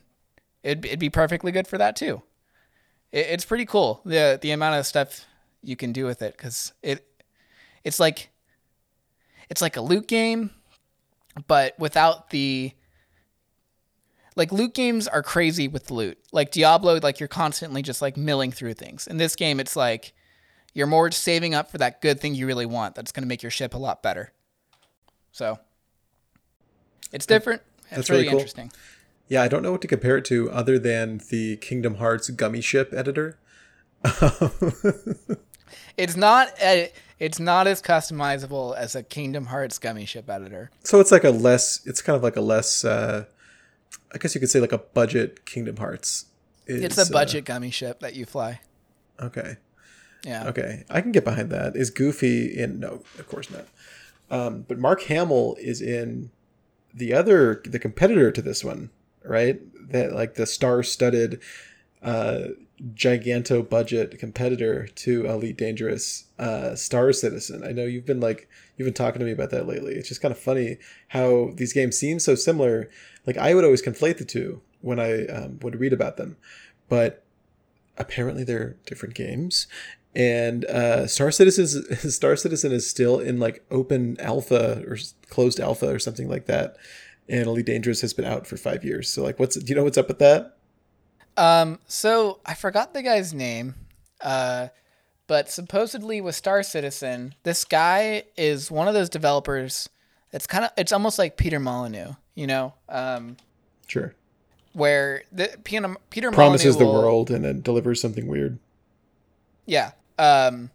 it'd, it'd be perfectly good for that too it, it's pretty cool the the amount of stuff you can do with it because it it's like it's like a loot game, but without the like loot games are crazy with loot. Like Diablo, like you're constantly just like milling through things. In this game, it's like you're more saving up for that good thing you really want that's going to make your ship a lot better. So it's different. It's That's really, really cool. interesting. Yeah, I don't know what to compare it to other than the Kingdom Hearts gummy ship editor. Um, It's not uh, it's not as customizable as a Kingdom Hearts gummy ship editor. so it's like a less. It's kind of like a less. Uh, I guess you could say like a budget Kingdom Hearts. It's a budget gummy ship that you fly. Uh, okay. Yeah. Okay, I can get behind that. Is Goofy in? No, of course not. Um, but Mark Hamill is in the other, the competitor to this one, right? That like the star-studded, uh, giganto budget competitor to Elite Dangerous, uh, Star Citizen. I know you've been like you've been talking to me about that lately. It's just kind of funny how these games seem so similar. Like I would always conflate the two when I um, would read about them, but apparently they're different games and uh, Star Citizen Star Citizen is still in like open alpha or closed alpha or something like that, and Elite Dangerous has been out for five years. So like, what's do you know what's up with that? Um. So I forgot the guy's name. Uh, but supposedly with Star Citizen, this guy is one of those developers. It's kind of it's almost like Peter Molyneux, you know, um, Sure, where the Peter Peter promises the will- world and then delivers something weird. Yeah. Um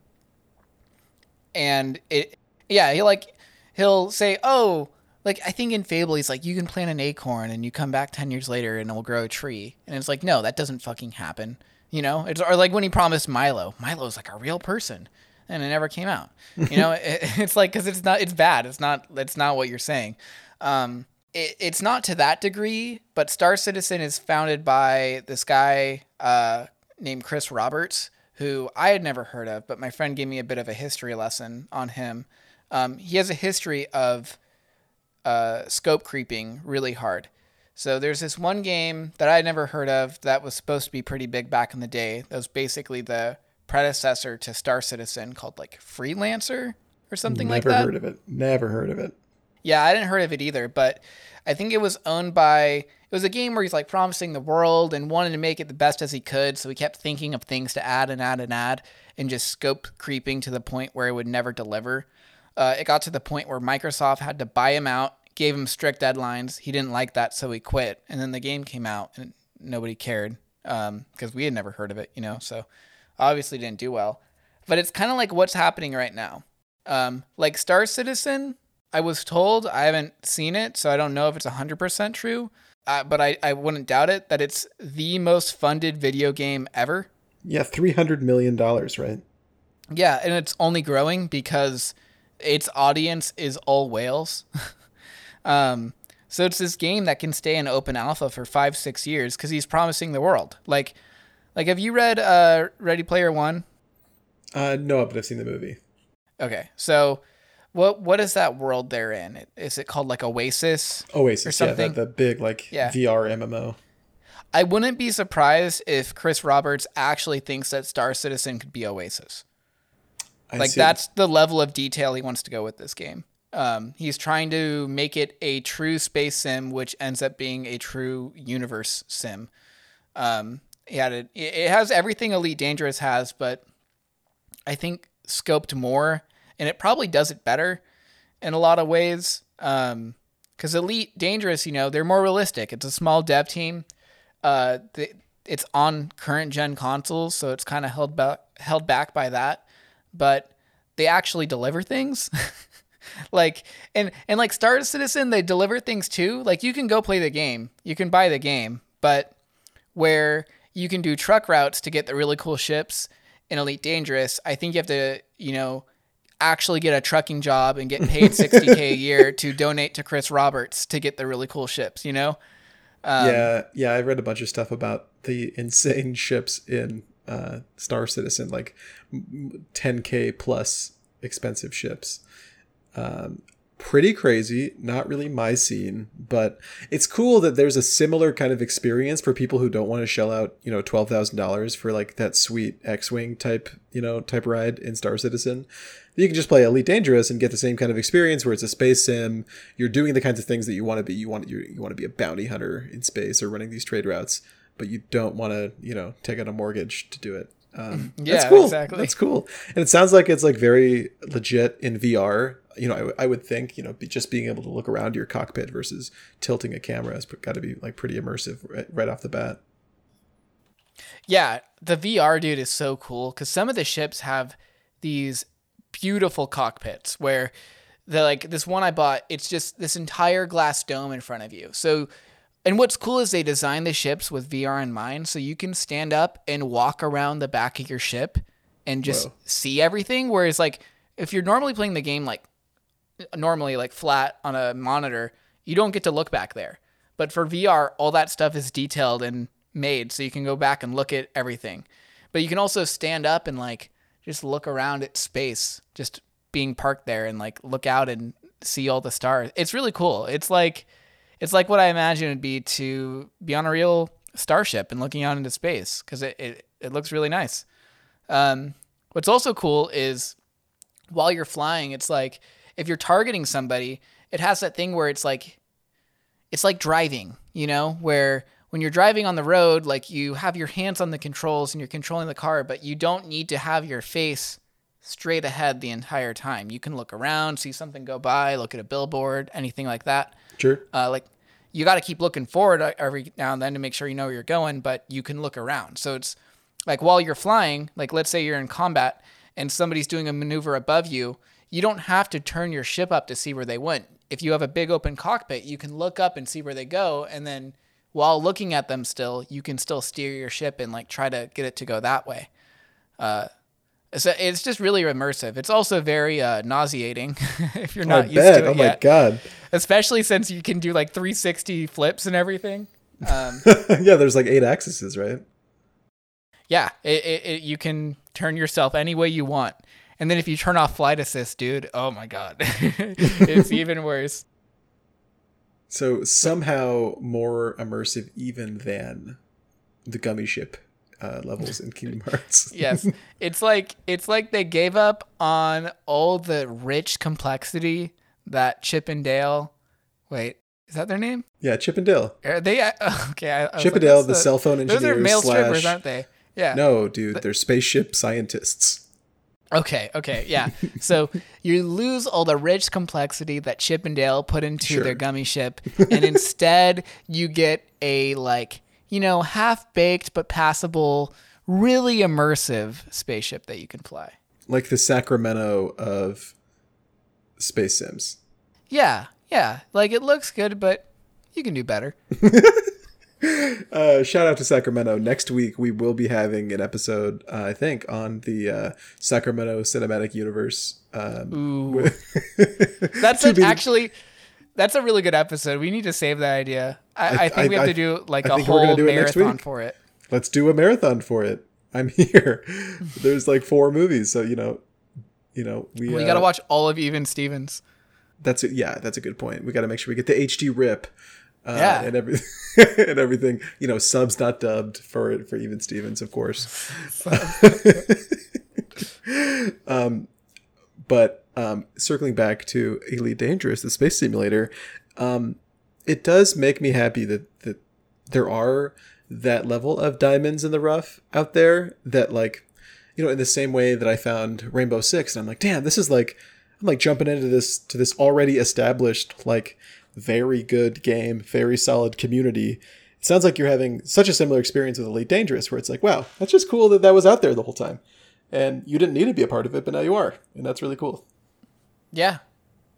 and it yeah, he like he'll say, "Oh, like I think in Fable he's like you can plant an acorn and you come back 10 years later and it will grow a tree." And it's like, "No, that doesn't fucking happen." You know? It's or like when he promised Milo. Milo's like a real person and it never came out. You know, it, it's like cuz it's not it's bad. It's not it's not what you're saying. Um it, it's not to that degree, but Star Citizen is founded by this guy uh, named Chris Roberts, who I had never heard of, but my friend gave me a bit of a history lesson on him. Um, he has a history of uh, scope creeping really hard. So there's this one game that I had never heard of that was supposed to be pretty big back in the day. That was basically the predecessor to Star Citizen called like Freelancer or something like that. Never heard of it. Never heard of it. Yeah, I didn't heard of it either, but I think it was owned by it was a game where he's like promising the world and wanted to make it the best as he could, so he kept thinking of things to add and add and add and just scope creeping to the point where it would never deliver. Uh, it got to the point where Microsoft had to buy him out, gave him strict deadlines. He didn't like that, so he quit. And then the game came out and nobody cared because we had never heard of it, you know. So obviously didn't do well. But it's kind of like what's happening right now. Um, like Star Citizen I was told, I haven't seen it, so I don't know if it's 100% true, uh, but I, I wouldn't doubt it, that it's the most funded video game ever. Yeah, three hundred million dollars, right? Yeah, and it's only growing because its audience is all whales. um, so it's this game that can stay in open alpha for five, six years because he's promising the world. Like, like have you read uh, Ready Player One? Uh, no, but I've seen the movie. Okay, so what what is that world they're in? Is it called like Oasis? Oasis, Or yeah, something? the, the big like Yeah. VR MMO. I wouldn't be surprised if Chris Roberts actually thinks that Star Citizen could be Oasis. I like see. that's the level of detail he wants to go with this game. Um, he's trying to make it a true space sim, which ends up being a true universe sim. Um, had it. It has everything Elite Dangerous has, but I think scoped more, and it probably does it better in a lot of ways. Um, because Elite Dangerous, you know, they're more realistic. It's a small dev team. Uh, the, it's on current gen consoles, so it's kind of held back held back by that. But they actually deliver things. like and and like Star Citizen, they deliver things too. Like you can go play the game, you can buy the game, but where you can do truck routes to get the really cool ships in Elite Dangerous, I think you have to, you know, actually get a trucking job and get paid 60k a year to donate to Chris Roberts to get the really cool ships, you know? Um, yeah, yeah. I read a bunch of stuff about the insane ships in uh, Star Citizen, like 10k plus expensive ships. Um, pretty crazy. Not really my scene, but it's cool that there's a similar kind of experience for people who don't want to shell out, you know, twelve thousand dollars for like that sweet X-wing type, you know, type ride in Star Citizen. You can just play Elite Dangerous and get the same kind of experience where it's a space sim. You're doing the kinds of things that you want to be. You want you, you want to be a bounty hunter in space or running these trade routes, but you don't want to, you know, take out a mortgage to do it. Um, Yeah, that's cool. exactly. That's cool. And it sounds like it's like very legit in VR. You know, I, w- I would think you know be, just being able to look around your cockpit versus tilting a camera has got to be like pretty immersive right, right off the bat. Yeah, the VR dude is so cool because some of the ships have these beautiful cockpits where they're like this one I bought, it's just this entire glass dome in front of you. So and what's cool is they design the ships with VR in mind, so you can stand up and walk around the back of your ship and just Whoa. see everything. Whereas like if you're normally playing the game like normally like flat on a monitor, you don't get to look back there. But for VR, all that stuff is detailed and made so you can go back and look at everything. But you can also stand up and like just look around at space, just being parked there and like look out and see all the stars. It's really cool. It's like it's like what I imagine it'd be to be on a real starship and looking out into space because it, it, it looks really nice. Um, what's also cool is while you're flying, it's like if you're targeting somebody, it has that thing where it's like it's like driving, you know, where when you're driving on the road, like you have your hands on the controls and you're controlling the car, but you don't need to have your face straight ahead the entire time. You can look around, see something go by, look at a billboard, anything like that. Sure. Uh, like you got to keep looking forward uh, every now and then to make sure you know where you're going, but you can look around. So it's like while you're flying, like let's say you're in combat and somebody's doing a maneuver above you, you don't have to turn your ship up to see where they went. If you have a big open cockpit, you can look up and see where they go, and then while looking at them still, you can still steer your ship and like try to get it to go that way. Uh, so it's just really immersive. It's also very uh, nauseating if you're I not used bet. to it Oh my yet god. especially since you can do like 360 flips and everything. Um, yeah, there's like eight axes, right? yeah, it, it, it, you can turn yourself any way you want. And then if you turn off flight assist, dude, oh my god, it's even worse. So somehow more immersive even than the gummy ship uh, levels in Kingdom Hearts. Yes, it's like it's like they gave up on all the rich complexity that Chip and Dale. Wait, is that their name? yeah, Chip and Dale. Are they uh, okay? I, I Chip and like, Dale, that's the cell phone engineers. Those are male strippers, aren't they? Yeah. No, dude, they're spaceship scientists. Okay, okay, yeah. So you lose all the rich complexity that Chip and Dale put into Sure. their gummy ship, and instead you get a like you know half baked but passable, really immersive spaceship that you can fly. Like the Sacramento of space sims. Yeah, yeah. Like it looks good, but you can do better. Uh, shout out to Sacramento. Next week we will be having an episode, uh, I think, on the uh, Sacramento Cinematic Universe. Um, Ooh. That's To an, be- actually that's a really good episode. We need to save that idea. I, I, I- think we have I- to do like a think we're gonna whole it marathon week. for it. let's do a marathon for it. I'm here. There's like four movies, so you know, you know we. We uh, got to watch all of Even Stevens. That's a, yeah, that's a good point. We got to make sure we get the HD rip. Uh, Yeah. and everything, and everything. You know, subs not dubbed for for even Stevens, of course. um, but um, circling back to Elite Dangerous, the space simulator, um, it does make me happy that that there are that level of diamonds in the rough out there that like you know in the same way that I found Rainbow Six and I'm like damn this is like I'm like jumping into this to this already established like very good game very solid community. It sounds like you're having such a similar experience with Elite Dangerous where it's like wow that's just cool that that was out there the whole time. And you didn't need to be a part of it but now you are and that's really cool Yeah.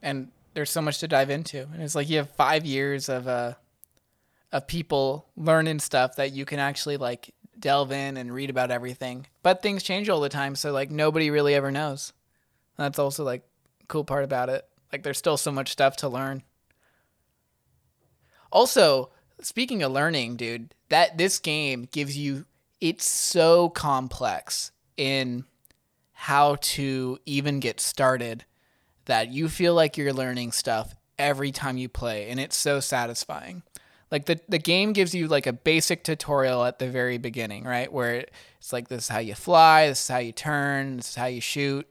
And there's so much to dive into. And it's like you have 5 years of uh of people learning stuff that you can actually like delve in and read about everything. But things change all the time, so like nobody really ever knows. That's also like cool part about it. Like there's still so much stuff to learn. Also, speaking of learning, dude, that this game gives you it's so complex in how to even get started that you feel like you're learning stuff every time you play and it's so satisfying. Like the the game gives you like a basic tutorial at the very beginning, right? Where it's like this is how you fly, this is how you turn, this is how you shoot,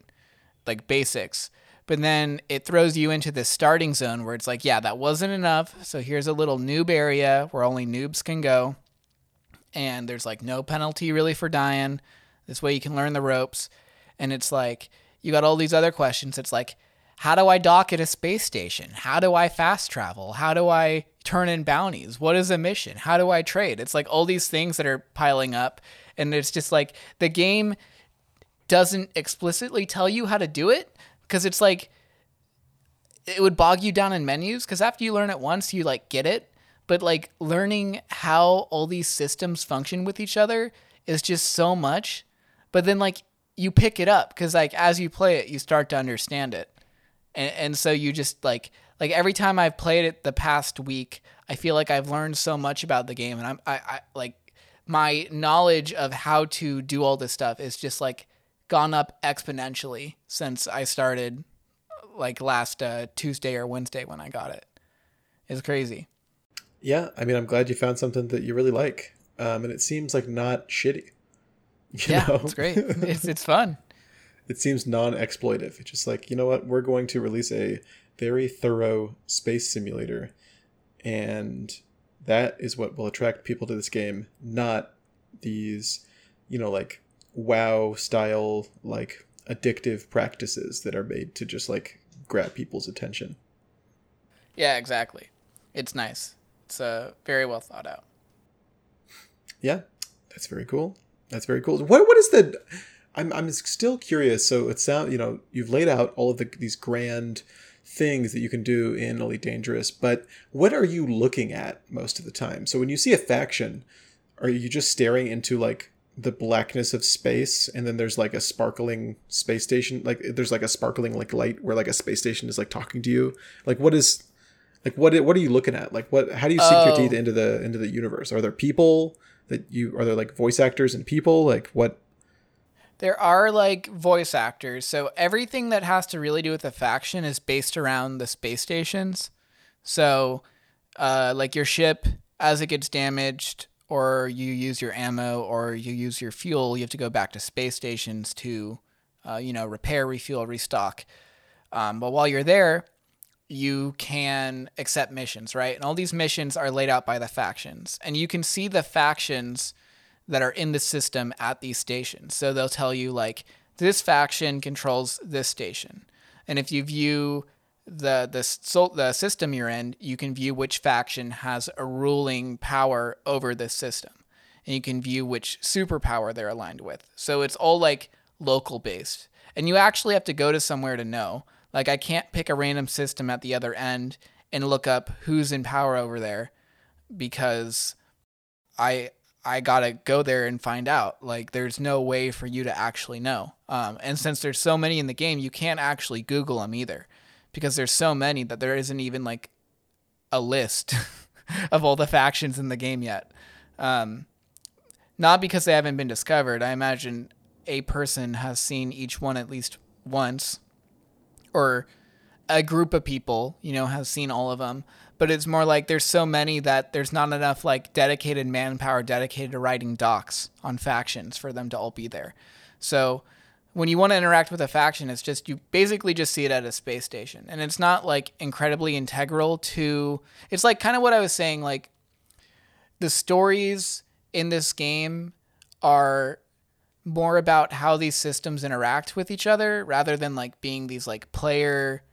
like basics. But then it throws you into this starting zone where it's like, yeah, that wasn't enough. So here's a little noob area where only noobs can go. And there's like no penalty really for dying. This way you can learn the ropes. And it's like, you got all these other questions. It's like, how do I dock at a space station? How do I fast travel? How do I turn in bounties? What is a mission? How do I trade? It's like all these things that are piling up. And it's just like the game doesn't explicitly tell you how to do it because it's like it would bog you down in menus because after you learn it once you like get it but like learning how all these systems function with each other is just so much but then like you pick it up because like as you play it you start to understand it and, and so you just like like every time i've played it the past week i feel like i've learned so much about the game. And i'm i, I like my knowledge of how to do all this stuff is just like gone up exponentially since i started like last uh, tuesday or wednesday when i got it. It's crazy. Yeah i mean i'm glad you found something that you really like. Um, and it seems like not shitty you yeah know? it's great. It's, it's fun it seems non-exploitive. It's just like, you know what, we're going to release a very thorough space simulator and that is what will attract people to this game, not these, you know, like wow style like addictive practices that are made to just like grab people's attention. yeah exactly it's nice it's uh, very well thought out Yeah, that's very cool. That's very cool. What what is the? I'm I'm still curious. So it sound you know you've laid out all of the these grand things that you can do in Elite Dangerous, but what are you looking at most of the time? So when you see a faction, are you just staring into like the blackness of space and then there's like a sparkling space station like there's like a sparkling like light where like a space station is like talking to you like what is like what what are you looking at like what how do you sink your Oh. teeth into the into the universe are there people that you are there like voice actors and people like what There are like voice actors, so everything that has to really do with the faction is based around the space stations. So, uh, like your ship, as it gets damaged, or you use your ammo, or you use your fuel, you have to go back to space stations to, uh, you know, repair, refuel, restock. Um, but while you're there, you can accept missions, right? And all these missions are laid out by the factions, and you can see the factions that are in the system at these stations. So they'll tell you like this faction controls this station, and if you view the the the system you're in, you can view which faction has a ruling power over this system, and you can view which superpower they're aligned with. So it's all like local based, and you actually have to go to somewhere to know. Like I can't pick a random system at the other end and look up who's in power over there because I I gotta go there and find out. Like there's no way for you to actually know. Um, and since there's so many in the game, you can't actually Google them either because there's so many that there isn't even like a list of all the factions in the game yet. Um, not because they haven't been discovered. I imagine a person has seen each one at least once, or a group of people, you know, has seen all of them. But it's more like there's so many that there's not enough like dedicated manpower dedicated to writing docs on factions for them to all be there. So when you want to interact with a faction, it's just you basically just see it at a space station, and it's not like incredibly integral to. It's like kind of what I was saying, like the stories in this game are more about how these systems interact with each other rather than like being these like player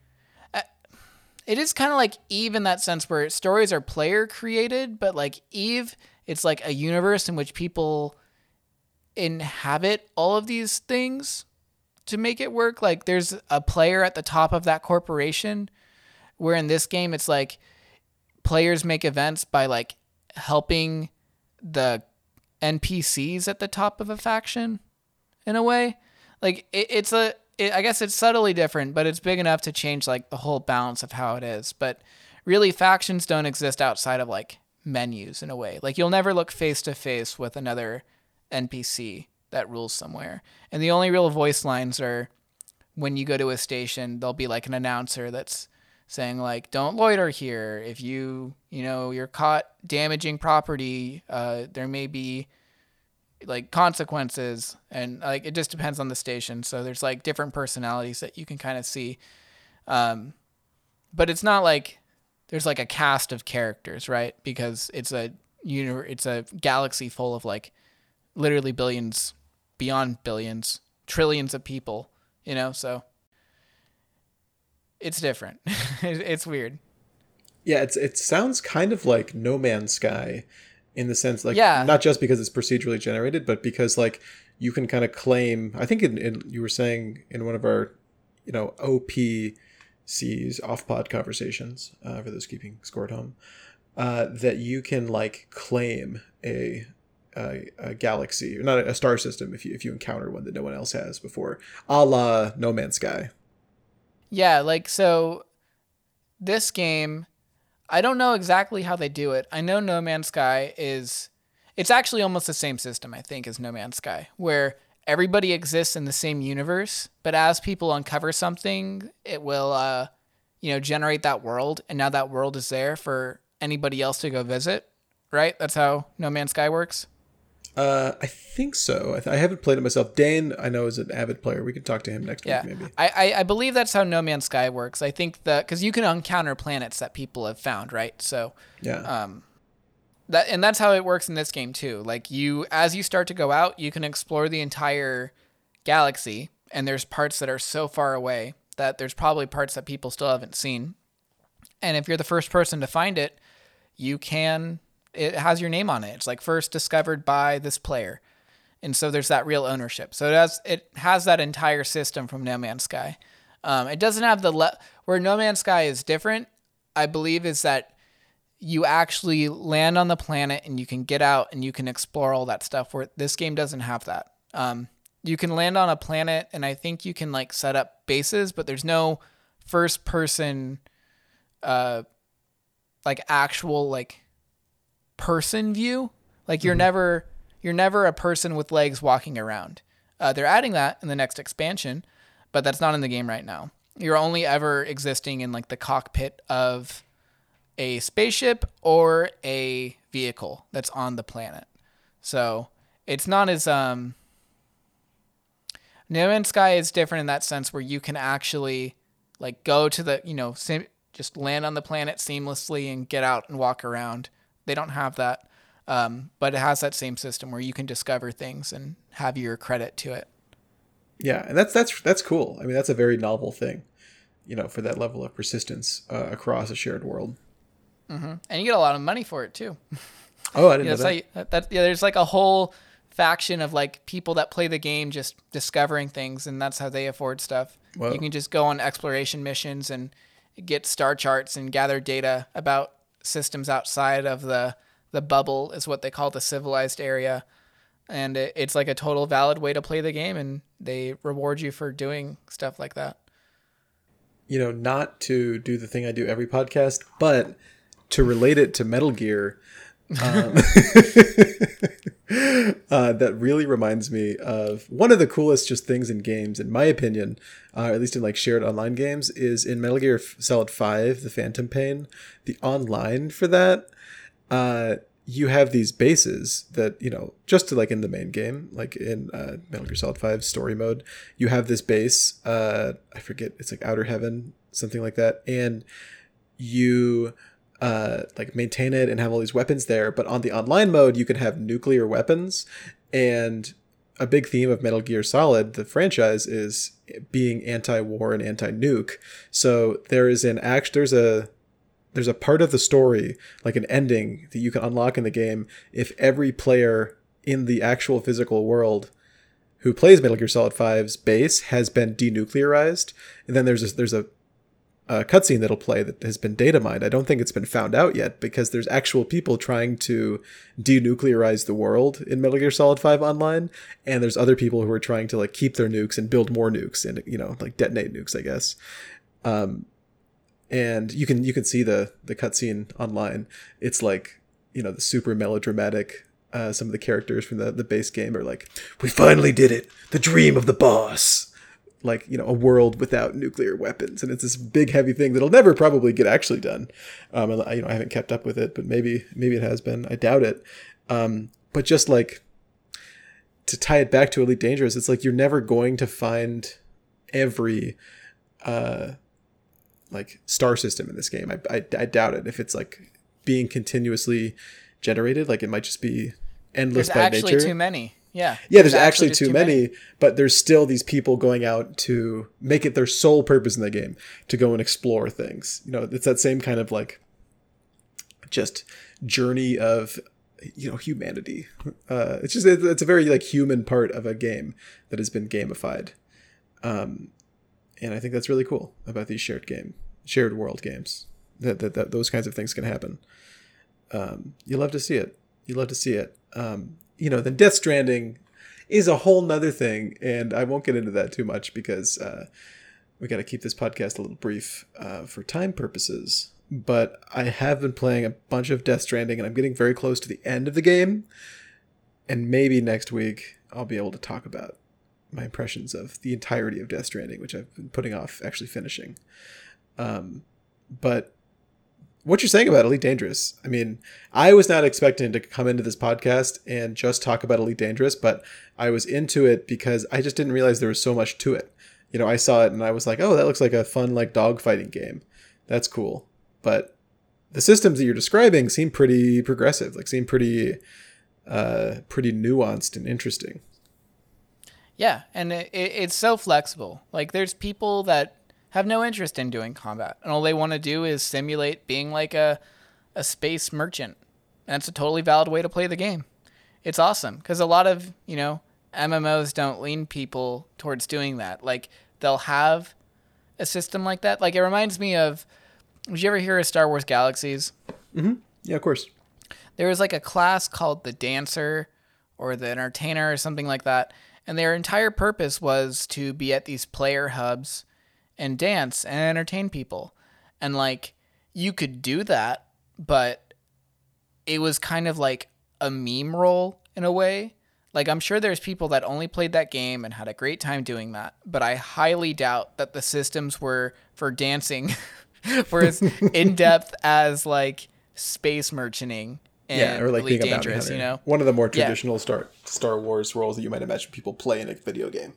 it is kind of like eve in that sense where stories are player created but like eve it's like a universe in which people inhabit all of these things to make it work like there's a player at the top of that corporation where in this game it's like players make events by like helping the NPCs at the top of a faction in a way. Like it, it's a, it, I guess it's subtly different, but it's big enough to change like the whole balance of how it is. But really, factions don't exist outside of like menus in a way. Like you'll never look face to face with another NPC that rules somewhere, and the only real voice lines are when you go to a station. There'll be like an announcer that's saying like don't loiter here if you you know you're caught damaging property uh, there may be like consequences and like it just depends on the station so there's like different personalities that you can kind of see um, but it's not like there's like a cast of characters right because it's a know it's a galaxy full of like literally billions beyond billions trillions of people you know so it's different. it's weird. Yeah, it's it sounds kind of like No Man's Sky in the sense like Yeah. not just because it's procedurally generated, but because like you can kind of claim I think in, in you were saying in one of our you know OPCs off pod conversations uh, for those keeping score at home uh, that you can like claim a a, a galaxy or not a, a star system if you if you encounter one that no one else has before, a la No Man's Sky. Yeah, like so this game I don't know exactly how they do it. I know No Man's Sky is it's actually almost the same system I think as No Man's Sky where everybody exists in the same universe, but as people uncover something, it will uh you know generate that world and now that world is there for anybody else to go visit, right? That's how No Man's Sky works. Uh, I think so. I, th- I haven't played it myself. Dan, I know, is an avid player. We can talk to him next Yeah, week, maybe. I, I I believe that's how No Man's Sky works. I think that because you can encounter planets that people have found, right? So Yeah. um, that and that's how it works in this game too. Like you, as you start to go out, you can explore the entire galaxy, and there's parts that are so far away that there's probably parts that people still haven't seen. And if you're the first person to find it, you can. It has your name on it. It's like first discovered by this player, and so there's that real ownership. So it has it has that entire system from No Man's Sky. Um, it doesn't have the le- where No Man's Sky is different. I believe is that you actually land on the planet and you can get out and you can explore all that stuff. Where this game doesn't have that. Um, you can land on a planet and I think you can like set up bases, but there's no first person, uh, like actual like person view. Like you're never you're never a person with legs walking around. Uh, they're adding that in the next expansion, but that's not in the game right now. You're only ever existing in like the cockpit of a spaceship or a vehicle that's on the planet. So it's not as um No Man's Sky is different in that sense where you can actually like go to the you know sim- just land on the planet seamlessly and get out and walk around. They don't have that, um, but it has that same system where you can discover things and have your credit to it. yeah, and that's that's that's cool. I mean, that's a very novel thing, you know, for that level of persistence uh, across a shared world. Mm-hmm. And you get a lot of money for it too. Oh, I didn't Yeah, know that's that. that, that- yeah, there's like a whole faction of like people that play the game just discovering things and that's how they afford stuff. Whoa. You can just go on exploration missions and get star charts and gather data about systems outside of the the bubble is what they call the civilized area. And it, it's like a total valid way to play the game and they reward you for doing stuff like that. You know, not to do the thing I do every podcast, but to relate it to Metal Gear. Um, uh, that really reminds me of one of the coolest just things in games, in my opinion, uh, at least in like shared online games, is in Metal Gear Solid Five: The Phantom Pain. The online for that, uh, you have these bases that you know just to like in the main game, like in uh, Metal Gear Solid Five story mode, you have this base. Uh, I forget, it's like Outer Heaven, something like that, and you uh, like maintain it and have all these weapons there. But on the online mode, you can have nuclear weapons, and a big theme of Metal Gear Solid, the franchise, is being anti-war and anti-nuke. So there is an act. There's a there's a part of the story, like an ending, that you can unlock in the game if every player in the actual physical world who plays Metal Gear Solid 5's base has been denuclearized. And then there's a, there's a a cutscene that'll play that has been data mined. I don't think it's been found out yet because there's actual people trying to denuclearize the world in Metal Gear Solid 5 online, and there's other people who are trying to like keep their nukes and build more nukes and you know like detonate nukes, I guess. Um, and you can you can see the the cutscene online. It's like you know the super melodramatic. Uh, some of the characters from the the base game are like, "We finally did it! The dream of the boss." Like you know a world without nuclear weapons. And it's this big heavy thing that'll never probably get actually done. Um and I, you know i haven't kept up with it but maybe maybe it has been. I doubt it. Um but just like to tie it back to elite dangerous it's like you're never going to find every uh like star system in this game. I i, I doubt it. If it's like being continuously generated like it might just be endless There's by actually nature. too many. Yeah. yeah, there's, actually, just too, many, but there's still these people going out to make it their sole purpose in the game to go and explore things. You know, it's that same kind of like just journey of you know humanity. Uh, it's just it's a very like human part of a game that has been gamified, um, and I think that's really cool about these shared game, shared world games. That that, that those kinds of things can happen. Um, you love to see it. You love to see it. Um, you know, then Death Stranding is a whole nother thing, and I won't get into that too much because uh, we got to keep this podcast a little brief uh, for time purposes. But I have been playing a bunch of Death Stranding, and I'm getting very close to the end of the game. And maybe next week I'll be able to talk about my impressions of the entirety of Death Stranding, which I've been putting off actually finishing. Um, but what you're saying about Elite Dangerous. I mean, I was not expecting to come into this podcast and just talk about Elite Dangerous, but I was into it because I just didn't realize there was so much to it. You know, I saw it and I was like, oh, that looks like a fun, like, dogfighting game. That's cool. But the systems that you're describing seem pretty progressive, like, seem pretty, uh, pretty nuanced and interesting. Yeah, and it, it's so flexible. Like, there's people that have no interest in doing combat, and all they want to do is simulate being like a a space merchant. And it's a totally valid way to play the game. It's awesome because a lot of you know MMOs don't lean people towards doing that. Like they'll have a system like that. Like it reminds me of. Did you ever hear of Star Wars Galaxies? Mm-hmm. Yeah, of course. There was like a class called the Dancer or the Entertainer or something like that, and their entire purpose was to be at these player hubs and dance and entertain people. And like you could do that, but it was kind of like a meme role in a way. Like I'm sure there's people that only played that game and had a great time doing that, but I highly doubt that the systems were for dancing were as in depth as like space merchanting. And yeah, or like being a bounty dangerous, hunter. you know. One of the more Yeah. traditional Star Star Wars roles that you might imagine people play in a video game.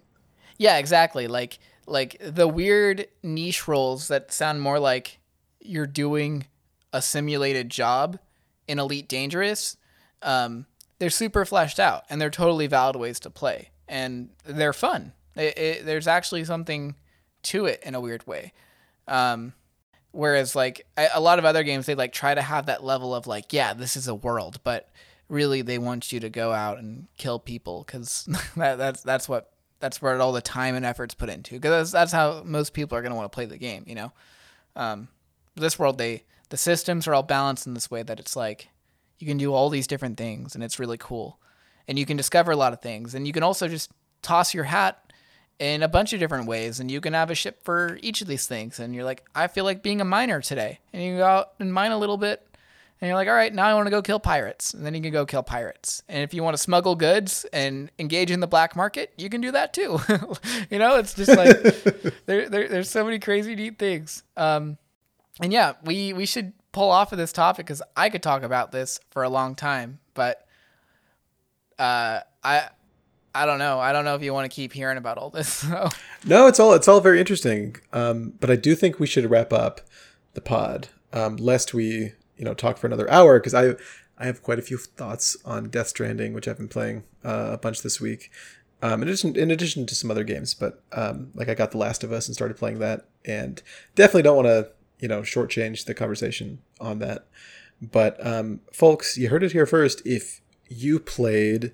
Yeah, exactly. Like like the weird niche roles that sound more like you're doing a simulated job in Elite Dangerous. Um, they're super fleshed out and they're totally valid ways to play and they're fun. It, it, there's actually something to it in a weird way. Um, whereas like a, lot of other games, they like try to have that level of like, yeah, this is a world, but really they want you to go out and kill people because that, that's that's what that's where all the time and effort's put into because that's, that's how most people are going to want to play the game you know? Um, this world they the systems are all balanced in this way that it's like you can do all these different things and it's really cool. And you can discover a lot of things and you can also just toss your hat in a bunch of different ways and you can have a ship for each of these things and you're like i feel like being a miner today. And you go out and mine a little bit and you're like all right now i want to go kill pirates and then you can go kill pirates and if you want to smuggle goods and engage in the black market you can do that too you know it's just like there, there, there's so many crazy neat things um, and yeah we we should pull off of this topic because i could talk about this for a long time but uh, i I don't know. I don't know if you want to keep hearing about all this. So. No, it's all it's all very interesting. Um, but I do think we should wrap up the pod, um, lest we you know talk for another hour because I I have quite a few thoughts on Death Stranding, which I've been playing uh, a bunch this week. Um, in addition, in addition to some other games, but um, like I got The Last of Us and started playing that, and definitely don't want to you know shortchange the conversation on that. But um, folks, you heard it here first. If you played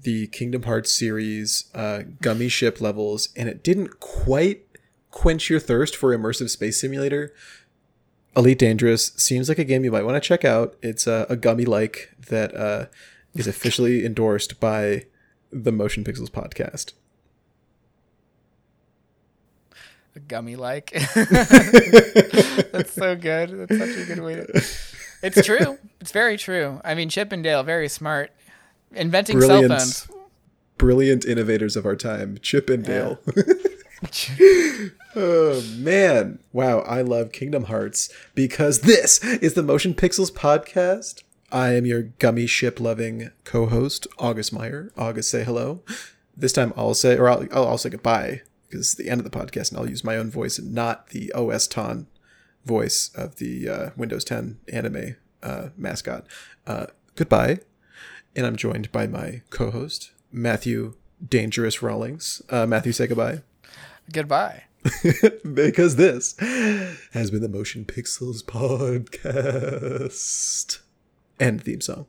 the Kingdom Hearts series uh, gummy ship levels, and it didn't quite quench your thirst for immersive space simulator. Elite Dangerous seems like a game you might want to check out. It's a, a gummy like that uh, is officially endorsed by the Motion Pixels podcast. A gummy like. That's so good. That's such a good way to. It's true. It's very true. I mean, Chippendale, very smart inventing brilliant, cell phones. Brilliant innovators of our time, Chip and Dale. oh man. Wow, I love Kingdom Hearts because this is the Motion Pixels podcast. I am your gummy ship loving co-host, August Meyer. August, say hello. This time I'll say, or I'll, I'll, say goodbye because it's the end of the podcast, and I'll use my own voice and not the OS-tan voice of the uh, Windows 10 anime uh, mascot. Uh, goodbye and I'm joined by my co-host Matthew Dangerous Rawlings. Uh, Matthew, say goodbye. Goodbye. because this has been the Motion Pixels podcast. End theme song.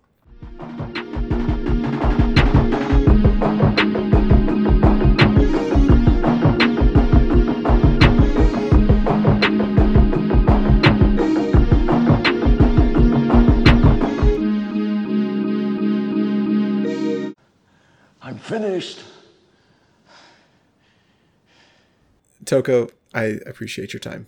I'm finished. Toko, I appreciate your time.